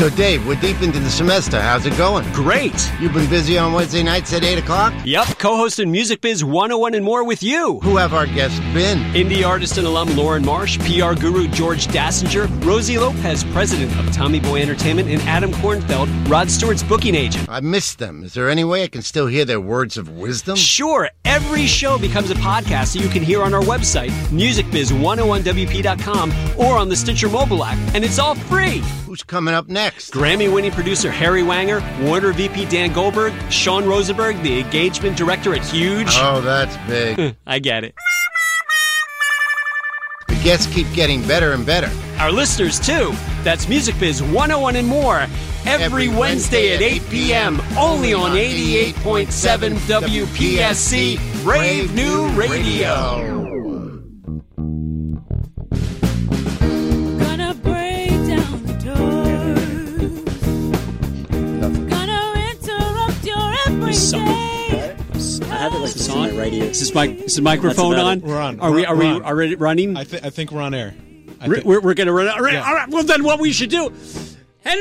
So, Dave, we're deep into the semester. How's it going? Great. You've been busy on Wednesday nights at 8 o'clock? Yep, co-hosting Music Biz 101 and more with you. Who have our guests been? Indie artist and alum Lauren Marsh, PR guru George Dassinger, Rosie Lopez, president of Tommy Boy Entertainment, and Adam Kornfeld, Rod Stewart's booking agent. I missed them. Is there any way I can still hear their words of wisdom? Sure, every show becomes a podcast that you can hear on our website, musicbiz101wp.com, or on the Stitcher mobile app, and it's all free. Who's coming up next? Grammy winning producer Harry Weinger, Warner VP Dan Goldberg, Sean Rosenberg, the engagement director at Huge. Oh, that's big. I get it. the guests keep getting better and better. Our listeners, too. That's Music Biz 101 and more. Every, Every Wednesday, Wednesday at 8 p.m. Only on 88.7 WPSC, Brave New Radio. Every Song. I have it like this Is on on? my radio. Is this, mic- is the microphone on? it. We're on. Are we? We're- we we're on. already running? I, th- I think we're on air. I We're, we're, we're gonna run. All right, Yeah. all right. Well, then what we should do? Hello!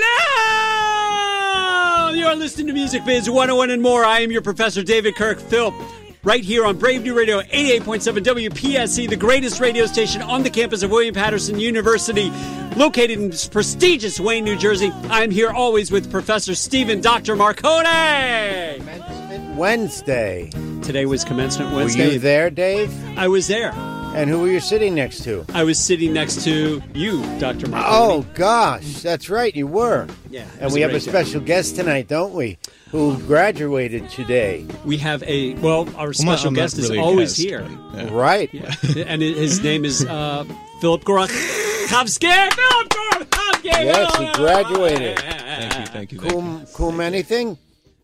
You're listening to Music Biz 101 and more. I am your professor, David Kirk Philp. Right here on Brave New Radio 88.7 WPSC, the greatest radio station on the campus of William Paterson University, located in prestigious Wayne, New Jersey. I'm here always with Professor Stephen Dr. Marcone. Commencement Wednesday. Today was commencement Wednesday. Were you there, Dave? I was there. And who were you sitting next to? I was sitting next to you, Dr. Marcone. Oh, gosh. That's right, you were. yeah. And we have a day. special guest tonight, don't we? Who graduated today. We have a well, our special I'm guest really is always guest, here. yeah. Right. Yeah. and his name is uh, Philip Gorokhovsky. Philip Gorokhovsky. Yes, he graduated. Thank you, thank you. Thank Cool, you. cool anything?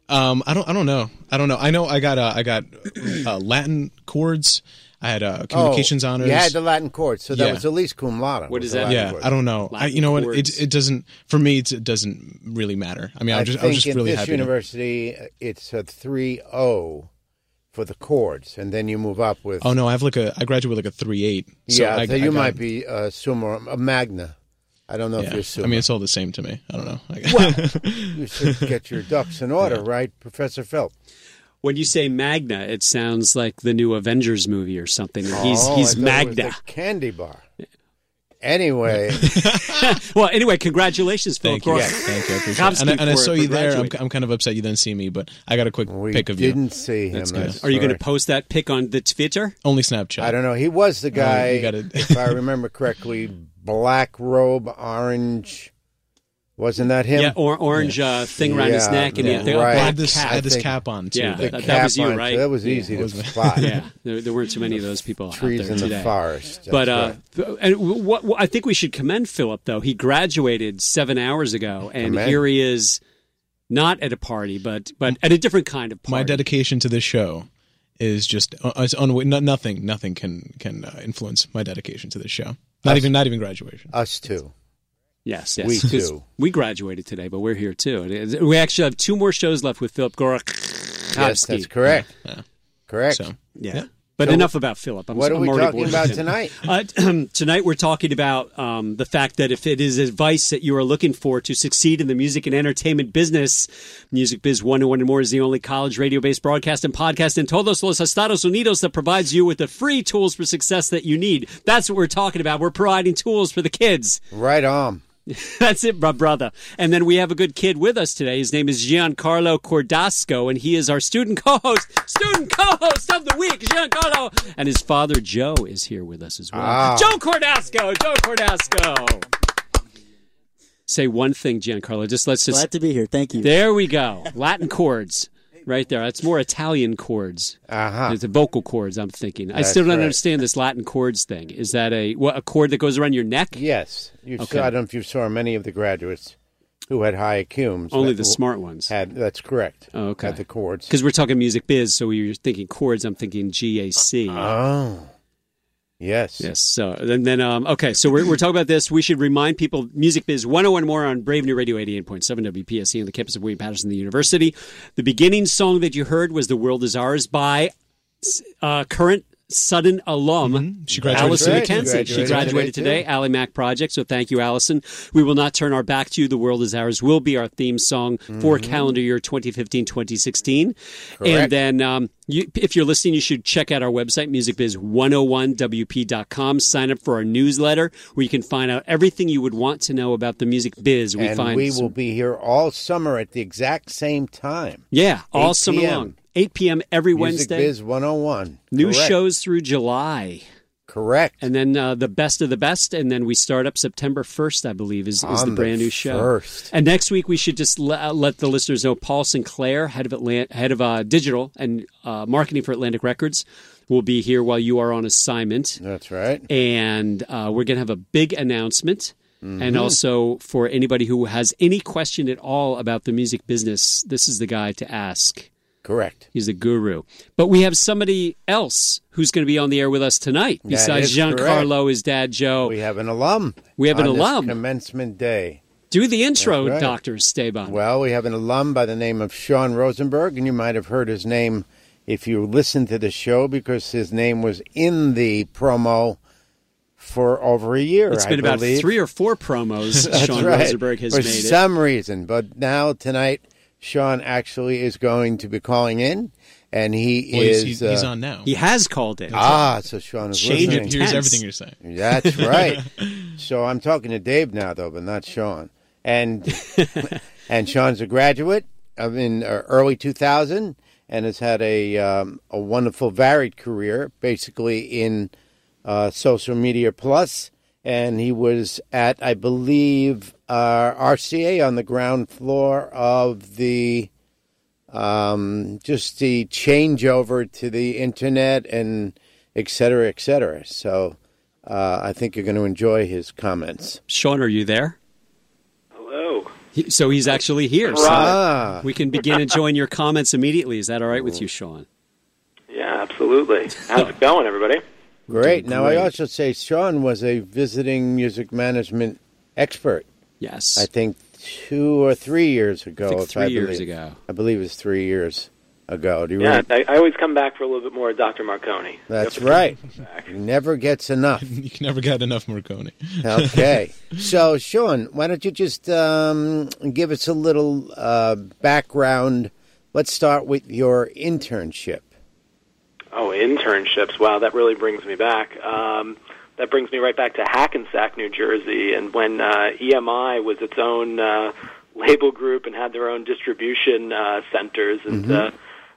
Um, I don't, I don't know. I don't know. I know I got, uh, I got uh, Latin chords. I had uh, communications oh, honors. You had the Latin chords, so that Yeah. was at least cum laude. What was is the that? Latin yeah, chords. I don't know. I, you know what? It, it doesn't for me. It, it doesn't really matter. I mean, I I was just, I think was just at really this happy. to- university, uh, it's a three zero for the chords, and then you move up with. oh no, I have like a. I graduated with like a three eight. So yeah, I, so I you got- might be a summa, a magna. I don't know if you're I mean, it's all the same to me. I don't know. I- you should get your ducks in order, right, Professor Phelps? When you say Magna, it sounds like the new Avengers movie or something. and He's Oh, he's I thought it was Magna. the candy bar. Anyway, Well, anyway, congratulations, Philip. Thank you. Gorok- Thank you. I appreciate it. And, and, and I saw you there. I'm. I'm kind of upset you didn't see me, but I got a quick we pic of you. didn't see him. That's that's Are you going to post that pic on the Twitter? Only Snapchat. I don't know. He was the uh, guy, you gotta- if I remember correctly, black robe, orange. Wasn't that him? Yeah, or, orange uh, thing around his neck, and he yeah, had right. Had this, cap. I had this cap on too. Yeah. The that- That- was you, on, right? So that was easy to wasn't spot. Yeah, there, there weren't too many of those people out Trees there in today. the forest. That's But uh, right. and what, what I think we should commend Philip though. He graduated seven hours ago, and Commend. here he is, not at a party, but but at a different kind of party. my dedication to this show is just uh, it's un- no, nothing. Nothing can can uh, influence my dedication to this show. Not even not even graduation. Us too. Yes, yes. We 'cause too. We graduated today, but we're here too. We actually have two more shows left with Philip Gorokhovsky. Yes, that's correct. Yeah. Correct. So Yeah. But So enough about Philip. I'm, what are I'm we talking bored about tonight? Uh, tonight we're talking about um, the fact that if it is advice that you are looking for to succeed in the music and entertainment business, Music Biz 101 and more is the only college radio-based broadcast and podcast in todos los Estados Unidos that provides you with the free tools for success that you need. That's what we're talking about. We're providing tools for the kids. Right on. That's it, my brother. And then we have a good kid with us today. His name is Giancarlo Cordasco, and he is our student co-host, student co-host of the week, Giancarlo. And his father, Joe, is here with us as well. Ah. Joe Cordasco, Joe Cordasco. Say one thing, Giancarlo. Just let's just. Glad to be here. Thank you. There we go. Latin chords. Right there. That's more Italian chords. Uh huh. It's the vocal chords, I'm thinking. I still don't right. understand this Latin chords thing. Is that a what a chord that goes around your neck? Yes. You Okay. saw, I don't know if you saw many of the graduates who had high acumes. Only the smart ones. Had that's correct. Oh, okay. Had the chords. Because we're talking music biz, so you're thinking chords. I'm thinking GAC. Oh. Yes. yes. So and then, um, okay. So we're, we're talking about this. We should remind people Music Biz 101 more on Brave New Radio 88.7 WPSC on the campus of William Paterson the University. The beginning song that you heard was "The World Is Ours" by uh, current Sudden alum, She graduated Allison today. McKenzie. She She graduated graduated today, today, too. Ally Mac Project. So thank you, Allison. We will not turn our back to you. The World Is Ours will be our theme song for calendar year 2015 2016. And then um, you, if you're listening, you should check out our website, musicbiz101wp.com. Sign up for our newsletter where you can find out everything you would want to know about the music biz. We and find we some- will be here all summer at the exact same time. yeah, all summer long. 8 p.m. every Music Wednesday. Biz 101. New Correct. shows through July. Correct. And then uh, the best of the best, and then we start up September first, I believe, is, is the the brand new show. first. And next week we should just le- uh, let the listeners know Paul Sinclair, head of Atlant- head of uh, digital and uh, marketing for Atlantic Records, will be here while you are on assignment, That's right. and uh, we're going to have a big announcement. Mm-hmm. And also for anybody who has any question at all about the music business, this is the guy to ask. Correct. He's a guru. But we have somebody else who's going to be on the air with us tonight That besides Giancarlo, his dad Joe. We have an alum. We have an alum. commencement day. Do the intro, right. Doctor Esteban. Well, we have an alum by the name of Sean Rosenberg, and you might have heard his name if you listened to the show because his name was in the promo for over a year. It's been about believe. three or four promos Sean right. Rosenberg has for made it. some reason. But now tonight, Sean actually is going to be calling in, and he Well, is he's, he's, he's uh, on now. He has called it. Ah, so Sean is Change listening. it. hears Tense. everything you're saying. That's right. so I'm talking to Dave now, though, but not Sean. And and Sean's a graduate of in uh, early 2000 and has had a um, a wonderful varied career, basically in uh, social media plus. And he was at, I believe, uh, RCA on the ground floor of the um, just the changeover to the internet and et cetera, et cetera. So uh, I think you're going to enjoy his comments. Sean, are you there? Hello. He- so he's actually here. So Ah, we can begin enjoying your comments immediately. Is that all right with you, Sean? Yeah, absolutely. How's it going, everybody? Great. Now, I also say Sean was a visiting music management expert, Yes. I think two or three years ago. I think if three years believe. ago. I believe it was three years ago. Do you Yeah, remember? I, I always come back for a little bit more of Dr. Marconi. That's Yep. right. He never gets enough. You can never get enough Marconi. Okay. so, Sean, why don't you just um, give us a little uh, background? Let's start with your internship. Oh, internships. Wow, that really brings me back. Um, that brings me right back to Hackensack, New Jersey, and when uh, EMI was its own uh, label group and had their own distribution uh, centers, and uh,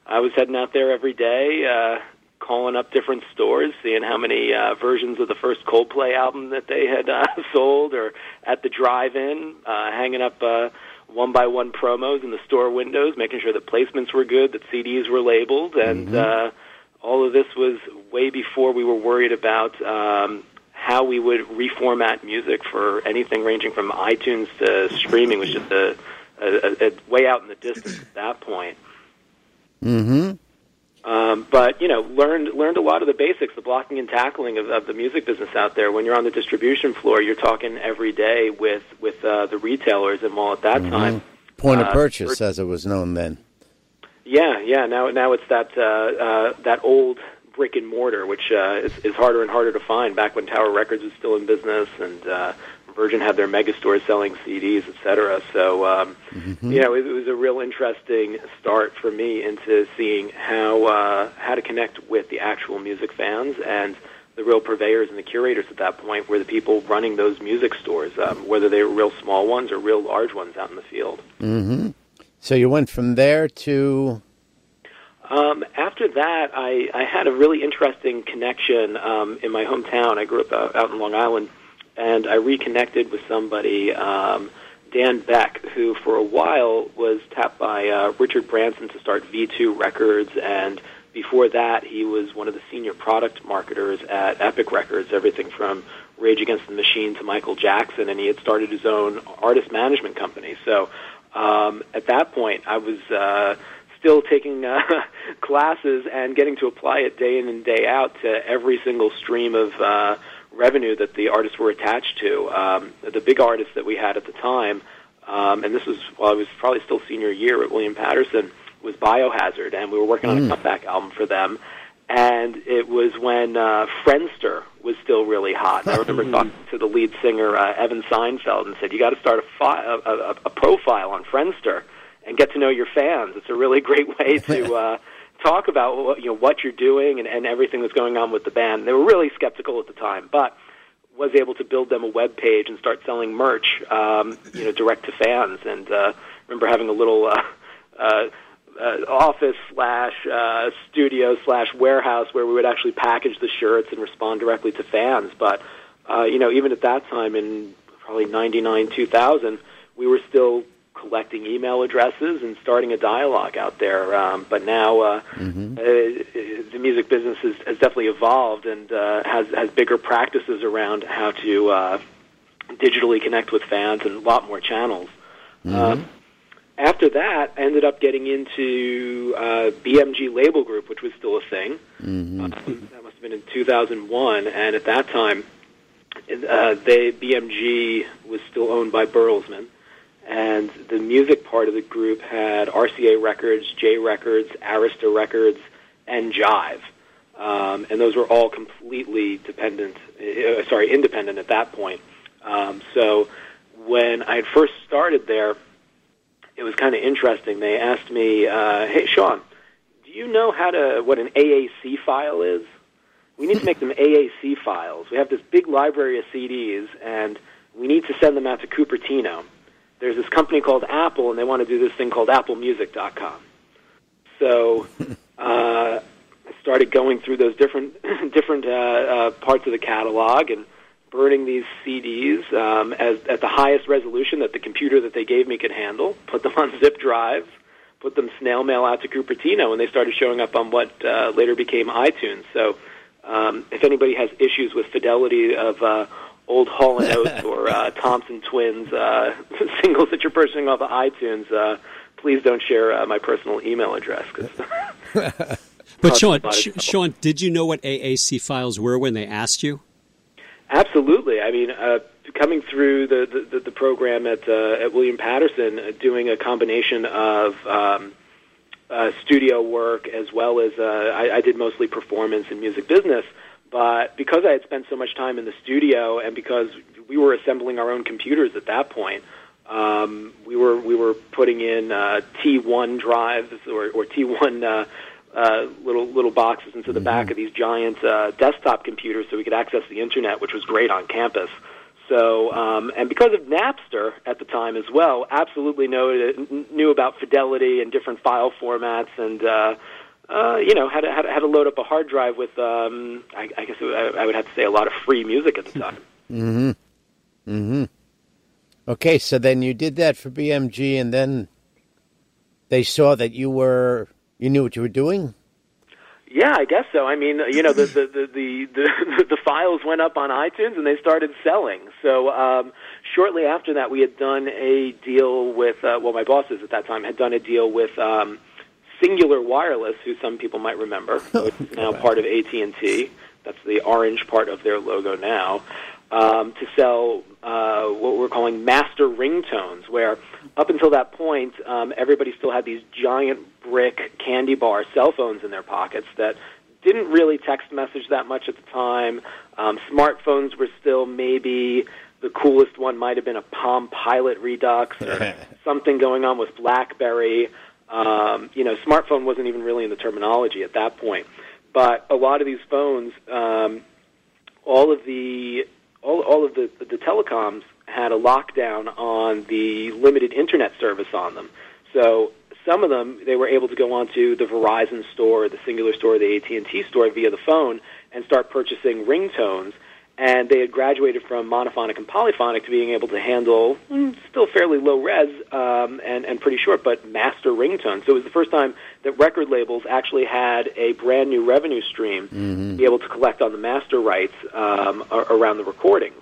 I was heading out there every day, uh, calling up different stores, seeing how many uh, versions of the first Coldplay album that they had uh, sold, or at the drive-in, uh, hanging up. Uh, one by one promos in the store windows, making sure that placements were good, that CDs were labeled, and uh, all of this was way before we were worried about um, how we would reformat music for anything ranging from iTunes to streaming was just a, a, a, way out in the distance at that point. Mm-hmm. Um, but you know, learned learned a lot of the basics, the blocking and tackling of, of the music business out there. When you're on the distribution floor, you're talking every day with with uh, the retailers, and while at that time, Point of Uh, purchase, as it was known then. Yeah, yeah. Now, now it's that uh, uh, that old brick and mortar, which uh, is, is harder and harder to find. Back when Tower Records was still in business, and uh, Virgin had their mega stores selling CDs, et cetera. So, um, you know, it, it was a real interesting start for me into seeing how uh, how to connect with the actual music fans and the real purveyors and the curators at that point were the people running those music stores, um, whether they were real small ones or real large ones out in the field. Mm-hmm. So you went from there to Um, after that, I, I had a really interesting connection um, in my hometown. I grew up uh, out in Long Island, and I reconnected with somebody, um, Dan Beck, who for a while was tapped by uh, Richard Branson to start V2 Records, and before that, he was one of the senior product marketers at Epic Records, everything from Rage Against the Machine to Michael Jackson, and he had started his own artist management company. So um, at that point, I was. Uh, still taking uh, classes and getting to apply it day in and day out to every single stream of uh, revenue that the artists were attached to. Um, the big artists that we had at the time, um, and this was while I was probably still senior year at William Paterson, was Biohazard, and we were working on a comeback album for them. And it was when uh, Friendster was still really hot. And I remember talking to the lead singer uh, Evan Seinfeld and said, "You got to start a, fi- a, a, a profile on Friendster and get to know your fans. It's a really great way to." Uh, Talk about what, you know what you're doing and, and everything that's going on with the band. They were really skeptical at the time, but was able to build them a web page and start selling merch, um, you know, direct to fans. And uh, remember having a little uh, uh, uh, office slash uh, studio slash warehouse where we would actually package the shirts and respond directly to fans. But uh, you know, even at that time in probably '99, 2000, we were still collecting email addresses and starting a dialogue out there. Um, but now uh, uh, the music business has, has definitely evolved and uh, has has bigger practices around how to uh, digitally connect with fans and a lot more channels. Um, after that, I ended up getting into uh, BMG Label Group, which was still a thing. Um, that must have been in 2001, and at that time, uh, they BMG was still owned by Bertelsmann, and the music part of the group had RCA Records, J Records, Arista Records, and Jive, um, and those were all completely dependent. Uh, sorry, independent at that point. Um, so when I had first started there, it was kind of interesting. They asked me, uh, "Hey, Sean, do you know how to what an AAC file is? We need to make them AAC files. We have this big library of CDs, and we need to send them out to Cupertino. There's this company called Apple, and they want to do this thing called AppleMusic.com. So uh, I started going through those different different uh, uh, parts of the catalog and burning these CDs um, as, at the highest resolution that the computer that they gave me could handle. Put them on zip drives. Put them snail mail out to Cupertino, and they started showing up on what uh, later became iTunes. So, um, if anybody has issues with fidelity of uh, old Hall and Oates or uh, Thompson Twins uh, singles that you're purchasing off of iTunes, uh, please don't share uh, my personal email address. 'cause But Sean, a lot of Sh- trouble. Sean, did you know what AAC files were when they asked you? Absolutely. I mean, uh, coming through the, the, the program at, uh, at William Paterson, uh, doing a combination of um, uh, studio work as well as uh, I, I did mostly performance and music business. But because I had spent so much time in the studio, and because we were assembling our own computers at that point, um, we were we were putting in uh, T1 drives or, or T1 uh, uh, little little boxes into the back of these giant uh, desktop computers so we could access the internet, which was great on campus. So, um, and because of Napster at the time as well, absolutely know, knew about fidelity and different file formats, and uh, uh, you know how to, how to how to load up a hard drive with, um, I, I guess I, I would have to say a lot of free music at the time. Mm hmm. Okay, so then you did that for BMG, and then they saw that you were you knew what you were doing. Yeah, I guess so. I mean, you know, the the the the, the, the files went up on iTunes and they started selling. So um, shortly after that, we had done a deal with uh, well, my bosses at that time had done a deal with um, Cingular Wireless, who some people might remember, who is now part of AT and T. That's the orange part of their logo now. Um, to sell uh, what we're calling master ringtones, where up until that point, um, everybody still had these giant brick candy bar cell phones in their pockets that didn't really text message that much at the time. Um, smartphones were still maybe the coolest one might have been a Palm Pilot Redux or something going on with BlackBerry. Um, you know, smartphone wasn't even really in the terminology at that point. But a lot of these phones, um, all of the all, all of the, the telecoms had a lockdown on the limited internet service on them. So some of them they were able to go onto the Verizon store, the Cingular store, the AT&T store via the phone and start purchasing ringtones. And they had graduated from monophonic and polyphonic to being able to handle mm, still fairly low res um, and, and pretty short, but master ringtones. So it was the first time that record labels actually had a brand new revenue stream to be able to collect on the master rights um, around the recordings.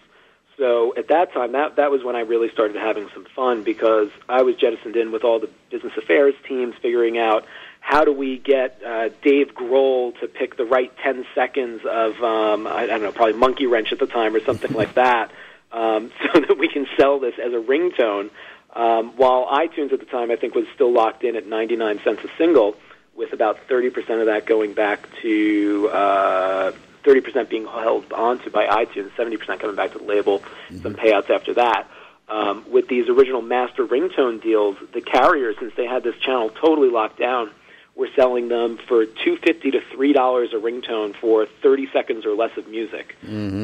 So at that time, that that was when I really started having some fun because I was jettisoned in with all the business affairs teams, figuring out how do we get uh, Dave Grohl to pick the right ten seconds of um, I, I don't know, probably Monkey Wrench at the time or something like that, um, so that we can sell this as a ringtone. Um, while iTunes at the time, I think, was still locked in at 99 cents a single, with about 30% of that going back to uh, 30% being held onto by iTunes, 70% coming back to the label, some payouts after that. Um, with these original master ringtone deals, the carriers, since they had this channel totally locked down, were selling them for two fifty to three dollars a ringtone for thirty seconds or less of music,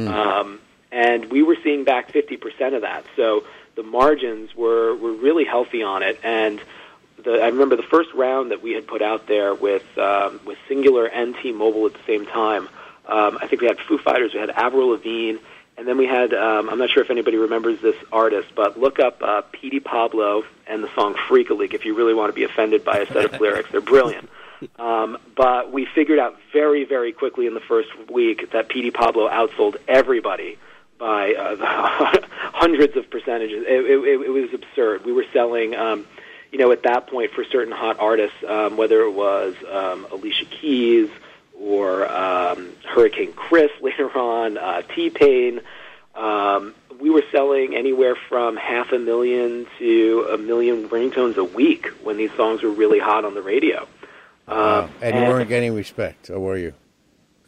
um, and we were seeing back fifty percent of that. So the margins were were really healthy on it, and the, I remember the first round that we had put out there with um, with Cingular and T-Mobile at the same time. Um, I think we had Foo Fighters, we had Avril Lavigne, and then we had um, I'm not sure if anybody remembers this artist, but look up uh, Petey Pablo and the song "Freek-a-Leek" if you really want to be offended by a set of lyrics. They're brilliant. Um, but we figured out very, very quickly in the first week that Petey Pablo outsold everybody by uh, hundreds of percentages. It, it, it was absurd. We were selling, um, you know, at that point for certain hot artists, um, whether it was um, Alicia Keys or um, Hurricane Chris later on, uh, T Pain. Um, we were selling anywhere from half a million to a million ringtones a week when these songs were really hot on the radio. Wow. Um, and you weren't getting respect, or were you?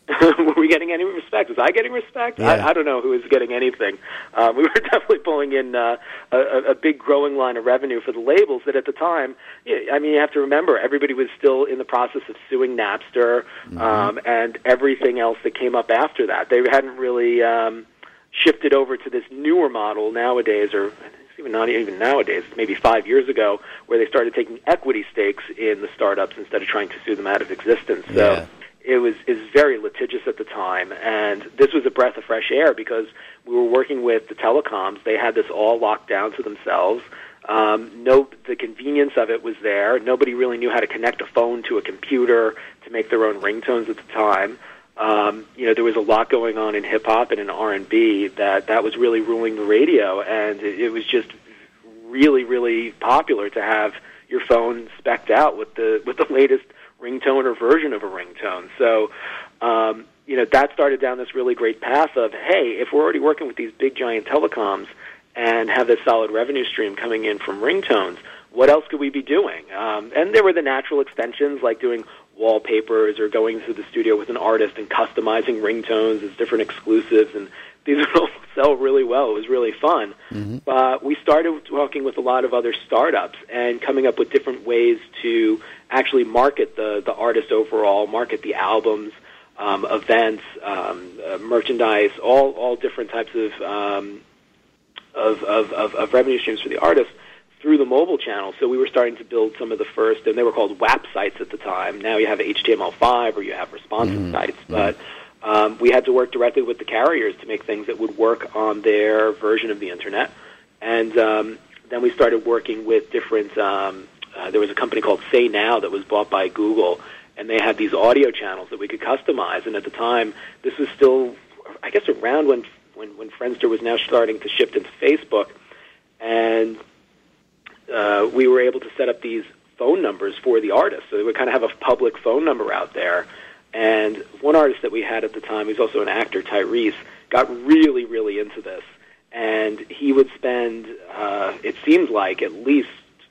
were we getting any respect? Was I getting respect? Yeah. I, I don't know who was getting anything. Uh, we were definitely pulling in uh, a, a a big growing line of revenue for the labels that at the time, I mean, you have to remember, everybody was still in the process of suing Napster um, and everything else that came up after that. They hadn't really um, shifted over to this newer model nowadays, or even not even nowadays, maybe five years ago, where they started taking equity stakes in the startups instead of trying to sue them out of existence. So Yeah. It was is very litigious at the time, and this was a breath of fresh air because we were working with the telecoms. They had this all locked down to themselves. Um, no, the convenience of it was there. Nobody really knew how to connect a phone to a computer to make their own ringtones at the time. Um, you know, there was a lot going on in hip hop and in R and B that that was really ruling the radio, and it, it was just really, really popular to have your phone specked out with the with the latest ringtone or version of a ringtone. So, um, you know, that started down this really great path of, hey, if we're already working with these big giant telecoms and have this solid revenue stream coming in from ringtones, what else could we be doing? Um, and there were the natural extensions like doing wallpapers or going to the studio with an artist and customizing ringtones as different exclusives and these would all sell really well. It was really fun. But we started talking with a lot of other startups and coming up with different ways to actually market the, the artist overall, market the albums, um, events, um, uh, merchandise, all, all different types of, um, of, of, of, of revenue streams for the artist through the mobile channel. So we were starting to build some of the first, and they were called WAP sites at the time. Now you have HTML5 or you have responsive sites, but um, we had to work directly with the carriers to make things that would work on their version of the internet. And um, then we started working with different. Um, uh, there was a company called Say Now that was bought by Google, and they had these audio channels that we could customize. And at the time, this was still, I guess, around when when, when Friendster was now starting to shift into Facebook, and uh, we were able to set up these phone numbers for the artists. So they would kind of have a public phone number out there. And one artist that we had at the time, who's also an actor, Tyrese, got really, really into this. And he would spend, uh, it seems like, at least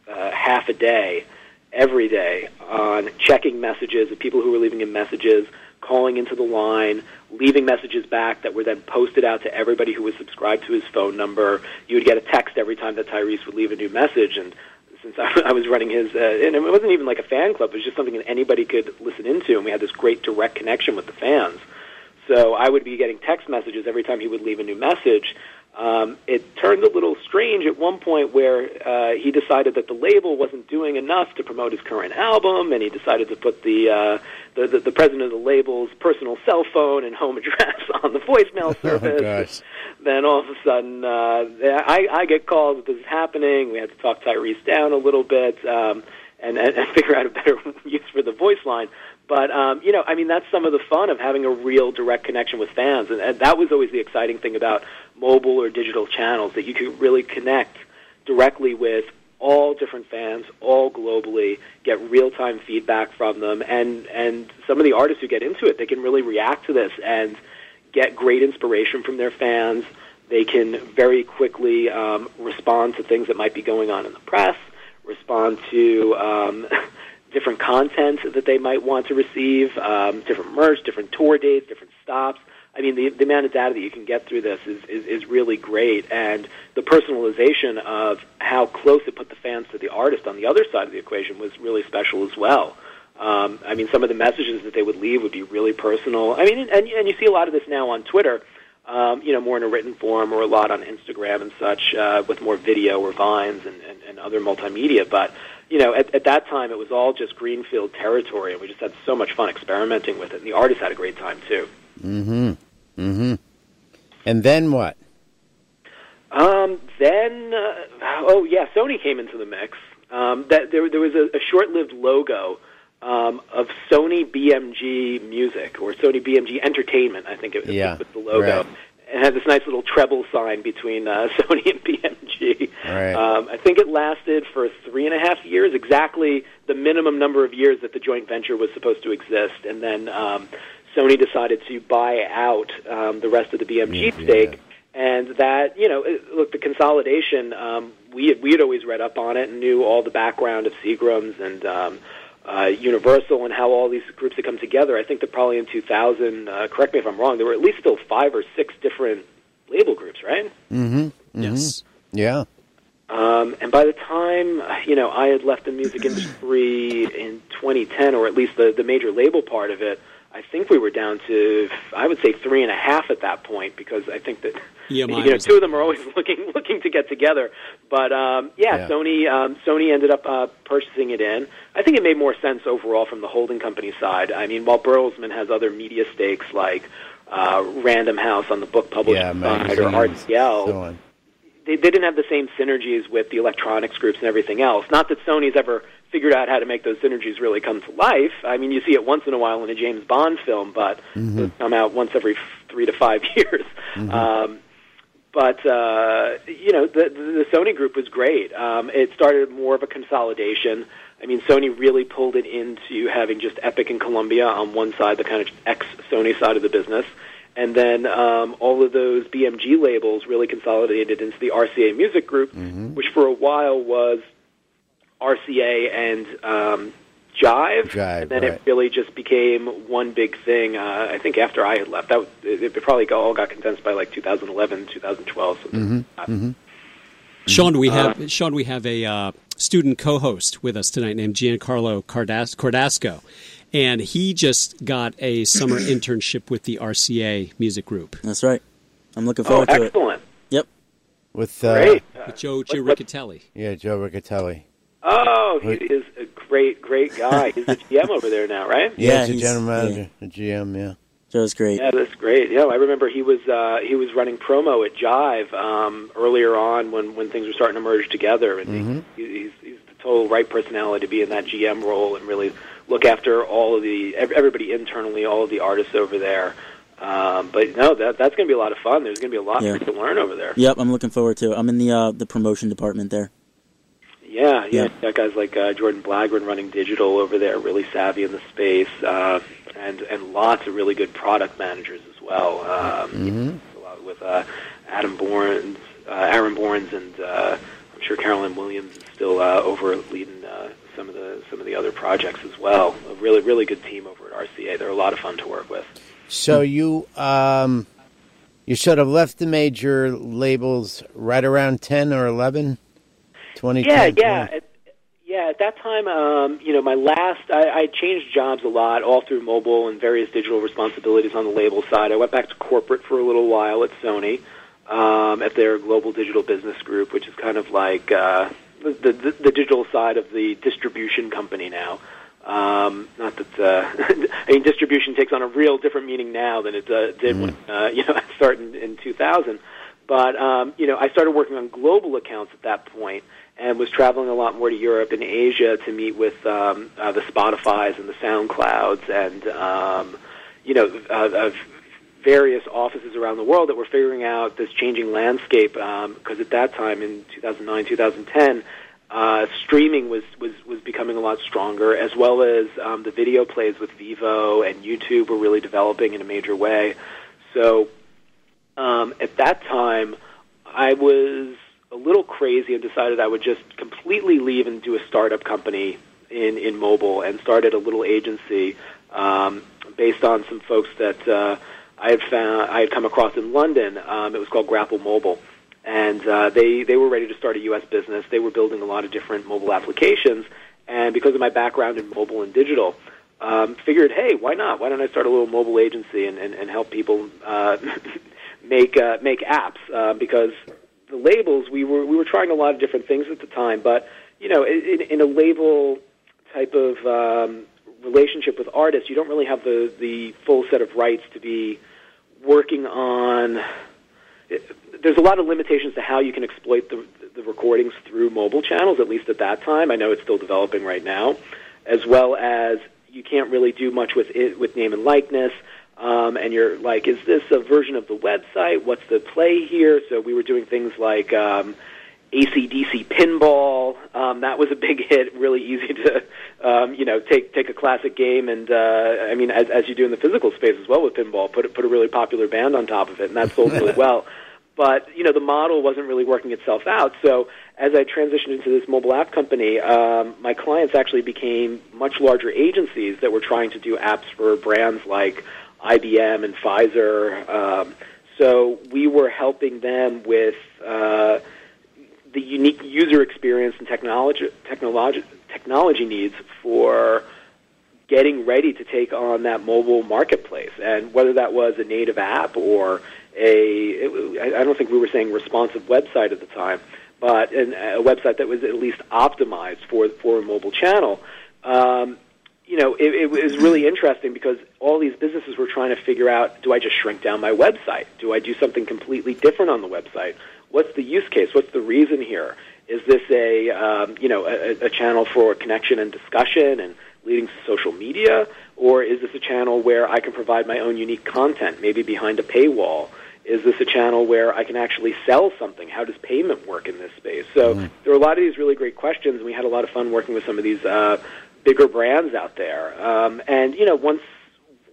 uh, half a day every day on checking messages of people who were leaving him messages, calling into the line, leaving messages back that were then posted out to everybody who was subscribed to his phone number. You would get a text every time that Tyrese would leave a new message, and since I, I was running his, uh, and it wasn't even like a fan club; it was just something that anybody could listen into, and we had this great direct connection with the fans. So I would be getting text messages every time he would leave a new message. Um, it turned a little strange at one point where uh, he decided that the label wasn't doing enough to promote his current album, and he decided to put the, uh, the, the the president of the label's personal cell phone and home address on the voicemail service. gosh. then all of a sudden, uh, I, I get calls that this is happening. We had to talk Tyrese down a little bit um, and, and, and figure out a better use for the voice line. But um, you know, I mean, that's some of the fun of having a real direct connection with fans, and, and that was always the exciting thing about mobile or digital channels that you can really connect directly with all different fans, all globally, get real time feedback from them, and and some of the artists who get into it, they can really react to this and get great inspiration from their fans. They can very quickly um, respond to things that might be going on in the press, respond to um, different content that they might want to receive, um, different merch, different tour dates, different stops. I mean, the, the amount of data that you can get through this is, is, is really great, and the personalization of how close it put the fans to the artist on the other side of the equation was really special as well. Um, I mean, some of the messages that they would leave would be really personal. I mean, and, and you see a lot of this now on Twitter, um, you know, more in a written form or a lot on Instagram and such uh, with more video or vines and, and, and other multimedia. But, you know, at, at that time it was all just greenfield territory, and we just had so much fun experimenting with it, and the artists had a great time too. Mm-hmm. Mm-hmm. And then what? Um, then, uh, oh yeah, Sony came into the mix. Um, that there, there was a, a short-lived logo um, of Sony BMG Music or Sony BMG Entertainment. I think it, Yeah, was the logo. right. It had this nice little treble sign between uh, Sony and BMG. Right. Um, I think it lasted for three and a half years, exactly the minimum number of years that the joint venture was supposed to exist, and then um, Sony decided to buy out um, the rest of the BMG Yeah, stake. yeah. And that, you know, it- look, the consolidation, um, we had, we had always read up on it and knew all the background of Seagram's and um, uh, Universal and how all these groups had come together. I think that probably in 2000, uh, correct me if I'm wrong, there were at least still five or six different label groups, right? Mm-hmm. Yes. Yeah. Um, and by the time you know I had left the music industry in 2010, or at least the the major label part of it, I think we were down to I would say three and a half at that point because I think that EMI you know two of them are always looking looking to get together. But um, yeah, Yeah. Sony um, Sony ended up uh, purchasing it in. I think it made more sense overall from the holding company side. I mean, while Bertelsmann has other media stakes like uh, Random House on the book publishing Yeah, side or magazines, RTL, so they, they didn't have the same synergies with the electronics groups and everything else. Not that Sony's ever figured out how to make those synergies really come to life. I mean, you see it once in a while in a James Bond film, but those come out once every three to five years. Um, but uh, you know, the, the Sony group was great. Um, it started more of a consolidation. I mean, Sony really pulled it into having just Epic and Columbia on one side, the kind of ex-Sony side of the business, and then um, all of those BMG labels really consolidated into the RCA Music Group, which for a while was RCA and um, Jive, Jive, and then right. it really just became one big thing. Uh, I think after I had left, that it, it probably got, all got condensed by like 2011, 2012. something like that. Sean, we have Sean, we have a uh, student co-host with us tonight named Giancarlo Cardas- Cordasco, and he just got a summer internship with the RCA Music Group That's right. I'm looking Oh, forward to it. excellent! Yep. With uh, Great. with Joe what- Riccitelli. Yeah, Joe Riccitelli. Oh, he is a great, great guy. He's the GM over there now, right? Yeah, Yeah, he's a general manager, a GM. Yeah. Joe's great. Yeah, that's great. Yeah, I remember he was uh, he was running promo at Jive um, earlier on when when things were starting to merge together, and he, he's he's the total right personality to be in that GM role and really look after all of the ev- everybody internally, all of the artists over there. Um, but no, that that's going to be a lot of fun. There's going to be a lot Yeah. to learn over there. Yep, I'm looking forward to it. I'm in the uh, the promotion department there. Yeah, yeah. Yeah. Got guys like uh, Jordan Blagren running digital over there, really savvy in the space, uh, and and lots of really good product managers as well. Um, lot with uh, Adam Bournes, uh, Aaron Bournes, and uh, I'm sure Carolyn Williams is still uh, over leading uh, some of the some of the other projects as well. A really really good team over at RCA. They're a lot of fun to work with. So you um, you sort of left the major labels right around ten or eleven. Twenty. Yeah, yeah. At, yeah, at that time, um, you know, my last, I, I changed jobs a lot, all through mobile and various digital responsibilities on the label side. I went back to corporate for a little while at Sony, um, at their global digital business group, which is kind of like uh, the, the, the digital side of the distribution company now. Um, not that uh, I mean, distribution takes on a real different meaning now than it uh, did when uh, you know I started in, in 2000. But um, you know, I started working on global accounts at that point, and was traveling a lot more to Europe and Asia to meet with um, uh, the Spotify's and the SoundClouds and um, you know uh, of various offices around the world that were figuring out this changing landscape. Because at that time, in 2009, 2010. Uh, streaming was, was, was becoming a lot stronger, as well as um, the video plays with Vevo and YouTube were really developing in a major way. So um, at that time, I was a little crazy and decided I would just completely leave and do a startup company in in mobile and started a little agency um, based on some folks that uh, I had found I had come across in London. Um, it was called Grapple Mobile, and uh, they they were ready to start a U.S. business. They were building a lot of different mobile applications, and because of my background in mobile and digital. Um, figured, hey, why not? Why don't I start a little mobile agency and, and, and help people uh, make uh, make apps? Uh, because the labels we were we were trying a lot of different things at the time, but you know, in, in a label type of um, relationship with artists, you don't really have the the full set of rights to be working on. It, There's a lot of limitations to how you can exploit the the recordings through mobile channels. At least at that time, I know it's still developing right now, as well as you can't really do much with it with name and likeness. Um, and you're like, is this a version of the website? What's the play here? So we were doing things like um, AC/DC pinball. Um, that was a big hit. Really easy to, um, you know, take take a classic game and uh, I mean, as, as you do in the physical space as well with pinball, put put a really popular band on top of it, and that sold really well. But you know, the model wasn't really working itself out. So as I transitioned into this mobile app company, um, my clients actually became much larger agencies that were trying to do apps for brands like IBM and Pfizer. Um, so we were helping them with uh, the unique user experience and technology, technology, technology needs for getting ready to take on that mobile marketplace. And whether that was a native app or a, I don't think we were saying responsive website at the time, but an, a website that was at least optimized for for a mobile channel. Um, you know, it, it was really interesting because all these businesses were trying to figure out: Do I just shrink down my website? Do I do something completely different on the website? What's the use case? What's the reason here? Is this a um, you know a, a channel for connection and discussion and leading to social media, or is this a channel where I can provide my own unique content, maybe behind a paywall? Is this a channel where I can actually sell something? How does payment work in this space? So Mm-hmm. there were a lot of these really great questions, and we had a lot of fun working with some of these uh, bigger brands out there. Um, and you know, once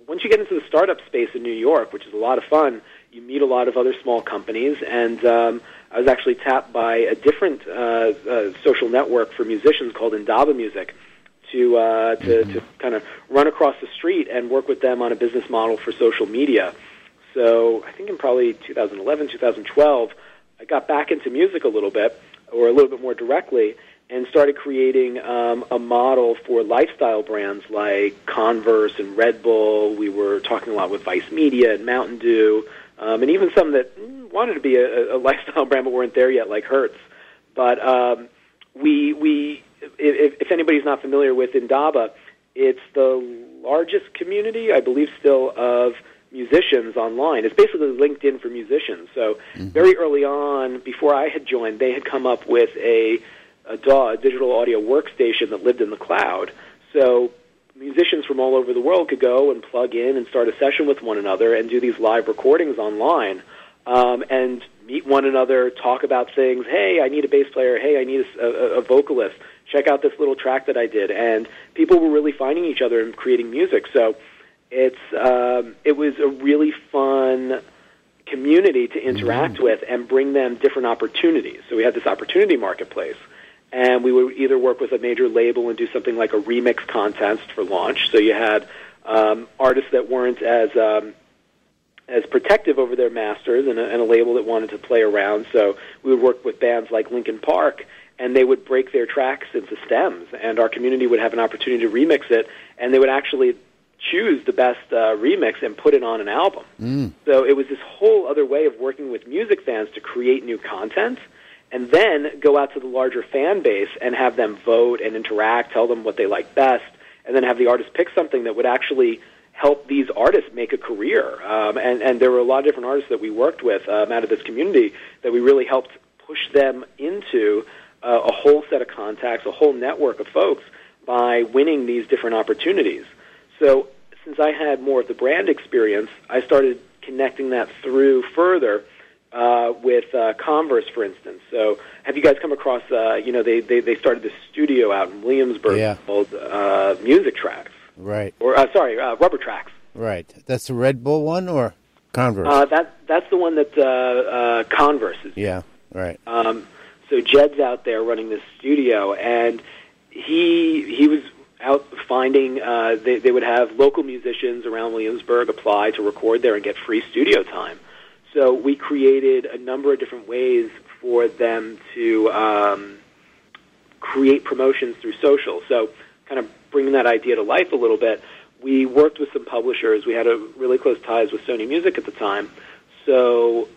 once you get into the startup space in New York, which is a lot of fun, you meet a lot of other small companies. And um, I was actually tapped by a different uh, uh, social network for musicians called Indaba Music to uh, to, to kind of run across the street and work with them on a business model for social media. So I think in probably 2011, 2012, I got back into music a little bit, or a little bit more directly, and started creating um, a model for lifestyle brands like Converse and Red Bull. We were talking a lot with Vice Media and Mountain Dew, um, and even some that wanted to be a, a lifestyle brand but weren't there yet, like Hertz. But um, we we if, if anybody's not familiar with Indaba, it's the largest community, I believe, still of musicians online. It's basically LinkedIn for musicians. So very early on, before I had joined, they had come up with a a DAW, a digital audio workstation that lived in the cloud. So musicians from all over the world could go and plug in and start a session with one another and do these live recordings online um, and meet one another, talk about things. Hey, I need a bass player. Hey, I need a, a, a vocalist. Check out this little track that I did. And people were really finding each other and creating music. So it's um, it was a really fun community to interact with and bring them different opportunities. So we had this opportunity marketplace, and we would either work with a major label and do something like a remix contest for launch. So you had um, artists that weren't as um, as protective over their masters, and a, and a label that wanted to play around. So we would work with bands like Linkin Park, and they would break their tracks into stems, and our community would have an opportunity to remix it, and they would actually choose the best uh, remix and put it on an album. So it was this whole other way of working with music fans to create new content and then go out to the larger fan base and have them vote and interact, tell them what they like best, and then have the artist pick something that would actually help these artists make a career. Um, and, and there were a lot of different artists that we worked with um, out of this community that we really helped push them into uh, a whole set of contacts, a whole network of folks by winning these different opportunities. So since I had more of the brand experience, I started connecting that through further uh, with uh, Converse, for instance. So have you guys come across, uh, you know, they, they, they started this studio out in Williamsburg Yeah. called uh, Music Tracks, Right, or uh, sorry, uh, Rubber Tracks. right. That's the Red Bull one or Converse? Uh, that, that's the one that uh, uh, Converse is yeah, right. Um, so Jed's out there running this studio, and he he was out finding uh, they, they would have local musicians around Williamsburg apply to record there and get free studio time. So we created a number of different ways for them to um, create promotions through social. So kind of bringing that idea to life a little bit, we worked with some publishers. We had a really close ties with Sony Music at the time. So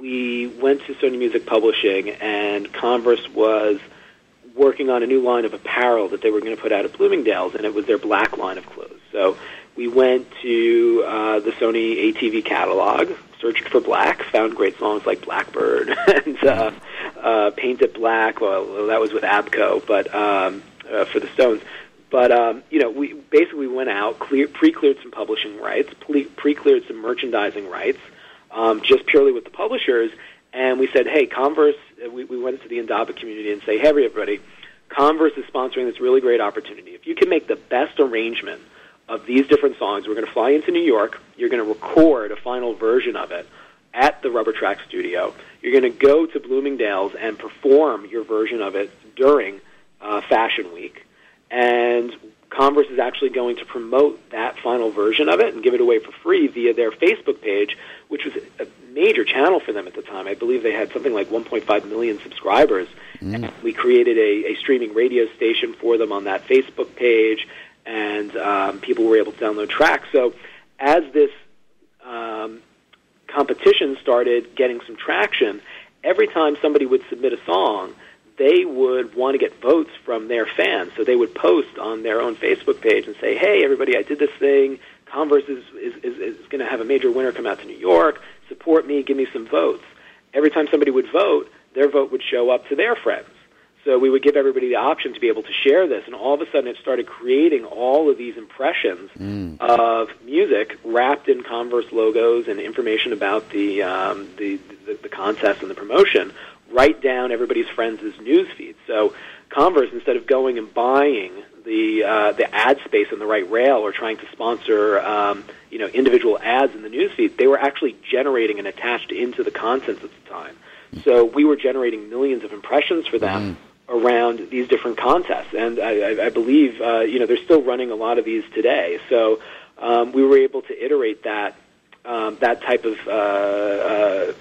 we went to Sony Music Publishing, and Converse was working on a new line of apparel that they were going to put out at Bloomingdale's, and it was their black line of clothes. So we went to uh, the Sony ATV catalog, searched for black, found great songs like Blackbird and uh, uh, Paint It Black. Well, that was with ABKCO, but um, uh, for the Stones. But um, you know, we basically went out, clear, pre-cleared some publishing rights, pre-cleared some merchandising rights, um, just purely with the publishers, and we said, hey, Converse. uh, We, we went to the Indaba community and say, hey, everybody, Converse is sponsoring this really great opportunity. If you can make the best arrangement of these different songs, we're going to fly into New York. You're going to record a final version of it at the Rubber Track Studio. You're going to go to Bloomingdale's and perform your version of it during uh, Fashion Week. And Converse is actually going to promote that final version of it and give it away for free via their Facebook page, which was a major channel for them at the time. I believe they had something like 1.5 million subscribers. And we created a, a streaming radio station for them on that Facebook page, and um, people were able to download tracks. So as this um, competition started getting some traction, every time somebody would submit a song, they would want to get votes from their fans. So they would post on their own Facebook page and say, "Hey, everybody, I did this thing. Converse is is, is, is going to have a major winner come out to New York. Support me. Give me some votes." Every time somebody would vote, their vote would show up to their friends. So we would give everybody the option to be able to share this, and all of a sudden it started creating all of these impressions of music wrapped in Converse logos and information about the, um, the, the the contest and the promotion, right down everybody's friends' news feed. So Converse, instead of going and buying the uh, the ad space in the right rail or trying to sponsor um, you know individual ads in the news feed, they were actually generating and attached into the content at the time. So we were generating millions of impressions for them around these different contests, and I, I, believe uh, you know they're still running a lot of these today. So um, we were able to iterate that um, that type of uh, uh,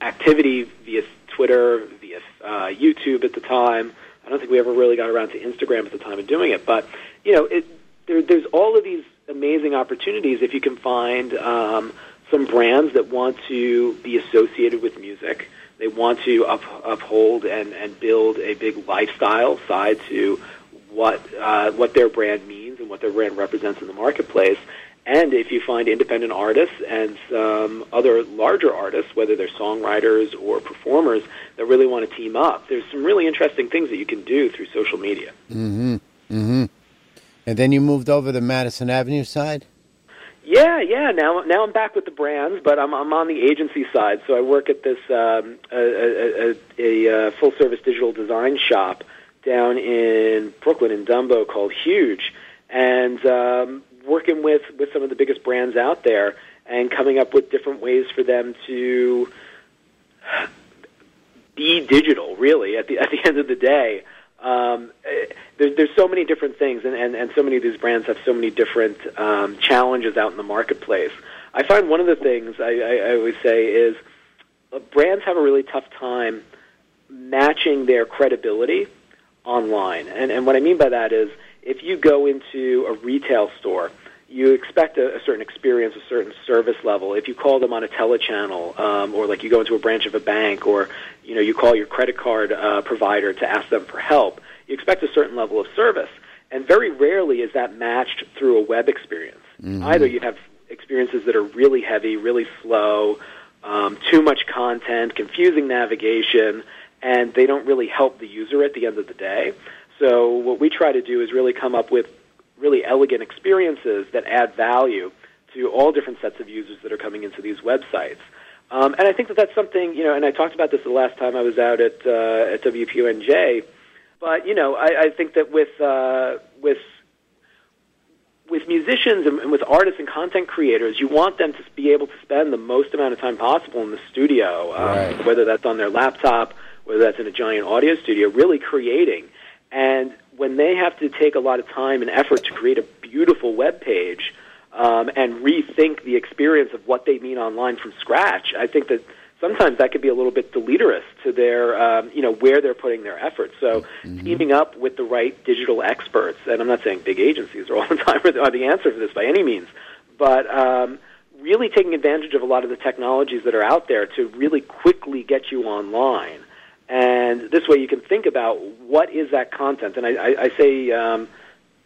activity via Twitter, via uh, YouTube at the time. I don't think we ever really got around to Instagram at the time of doing it, but you know, it, there, there's all of these amazing opportunities if you can find um, some brands that want to be associated with music. They want to up, uphold and, and build a big lifestyle side to what uh, what their brand means and what their brand represents in the marketplace. And if you find independent artists and some other larger artists, whether they're songwriters or performers, that really want to team up, there's some really interesting things that you can do through social media. Mm-hmm. Mm-hmm. And then you moved over the Madison Avenue side. Yeah, yeah. Now, now I'm back with the brands, but I'm I'm on the agency side. So I work at this um, a, a, a, a uh, full service digital design shop down in Brooklyn in Dumbo called Huge, and um, working with with some of the biggest brands out there and coming up with different ways for them to be digital. Really, at the at the end of the day. Um, there, there's so many different things, and, and, and so many of these brands have so many different um, challenges out in the marketplace. I find one of the things I, I, I always say is uh, brands have a really tough time matching their credibility online. And, and what I mean by that is if you go into a retail store, you expect a, a certain experience, a certain service level. If you call them on a telechannel, um, or like you go into a branch of a bank, or you know you call your credit card uh, provider to ask them for help, you expect a certain level of service. And very rarely is that matched through a web experience. Either you have experiences that are really heavy, really slow, um, too much content, confusing navigation, and they don't really help the user at the end of the day. So what we try to do is really come up with really elegant experiences that add value to all different sets of users that are coming into these websites. Um, and I think that that's something, you know, and I talked about this the last time I was out at, uh, at WPUNJ, but, you know, I, I think that with, uh, with, with musicians and, and with artists and content creators, you want them to be able to spend the most amount of time possible in the studio, um, Right. whether that's on their laptop, whether that's in a giant audio studio, really creating. And when they have to take a lot of time and effort to create a beautiful web page um, and rethink the experience of what they mean online from scratch, I think that sometimes that could be a little bit deleterious to their, um, you know, where they're putting their efforts. So teaming up with the right digital experts, and I'm not saying big agencies are all the time are the answer for this by any means, but um, really taking advantage of a lot of the technologies that are out there to really quickly get you online. And this way you can think about what is that content. And I, I, I say um,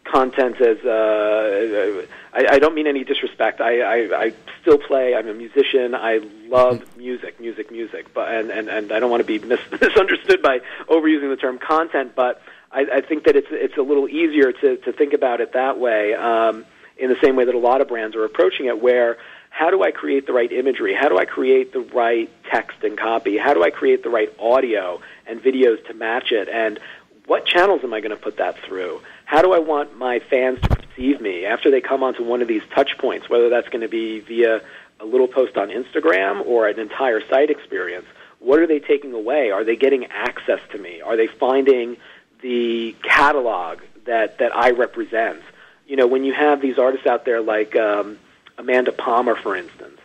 content as uh, I, I don't mean any disrespect. I, I, I still play. I'm a musician. I love music, music, music. But and, and, and I don't want to be mis- misunderstood by overusing the term content. But I, I think that it's it's a little easier to to think about it that way. Um, in the same way that a lot of brands are approaching it, where how do I create the right imagery? How do I create the right text and copy? How do I create the right audio and videos to match it? And what channels am I going to put that through? How do I want my fans to perceive me after they come onto one of these touch points, whether that's going to be via a little post on Instagram or an entire site experience? What are they taking away? Are they getting access to me? Are they finding the catalog that, that I represent? You know, when you have these artists out there like um, Amanda Palmer, for instance,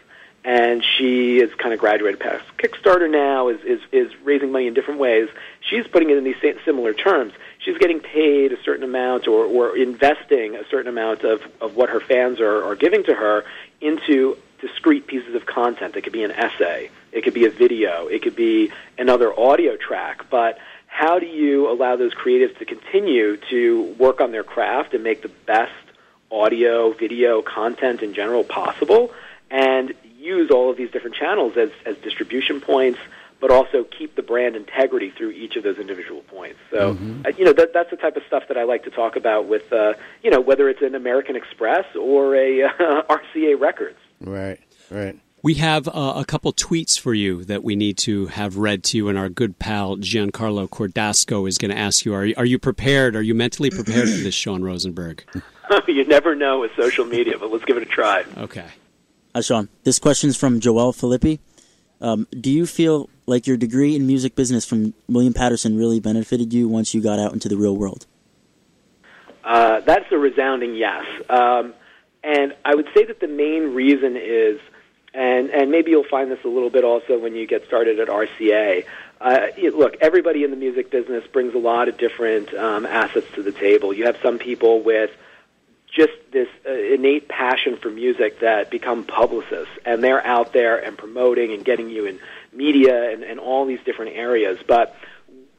and she is kind of graduated past Kickstarter now, is, is, is raising money in different ways. She's putting it in these similar terms. She's getting paid a certain amount or, or investing a certain amount of, of what her fans are, are giving to her into discrete pieces of content. It could be an essay, it could be a video, it could be another audio track. But how do you allow those creatives to continue to work on their craft and make the best audio, video, content in general possible, and use all of these different channels as, as distribution points, but also keep the brand integrity through each of those individual points. So, uh, you know, that, that's the type of stuff that I like to talk about with, uh, you know, whether it's an American Express or a uh, RCA Records. Right, right. We have uh, a couple tweets for you that we need to have read to you, and our good pal Giancarlo Cordasco is going to ask you: Are you, are you prepared? Are you mentally prepared for this, Sean Rosenberg? you never know with social media, but let's give it a try. Okay. Hi, Sean. This question's from Joel Filippi. Um, do you feel like your degree in music business from William Paterson really benefited you once you got out into the real world? Uh, that's a resounding yes. Um, and I would say that the main reason is, and, and maybe you'll find this a little bit also when you get started at RCA. Uh, it, look, everybody in the music business brings a lot of different um, assets to the table. You have some people with just this uh, innate passion for music that become publicists, and they're out there and promoting and getting you in media and, and all these different areas. But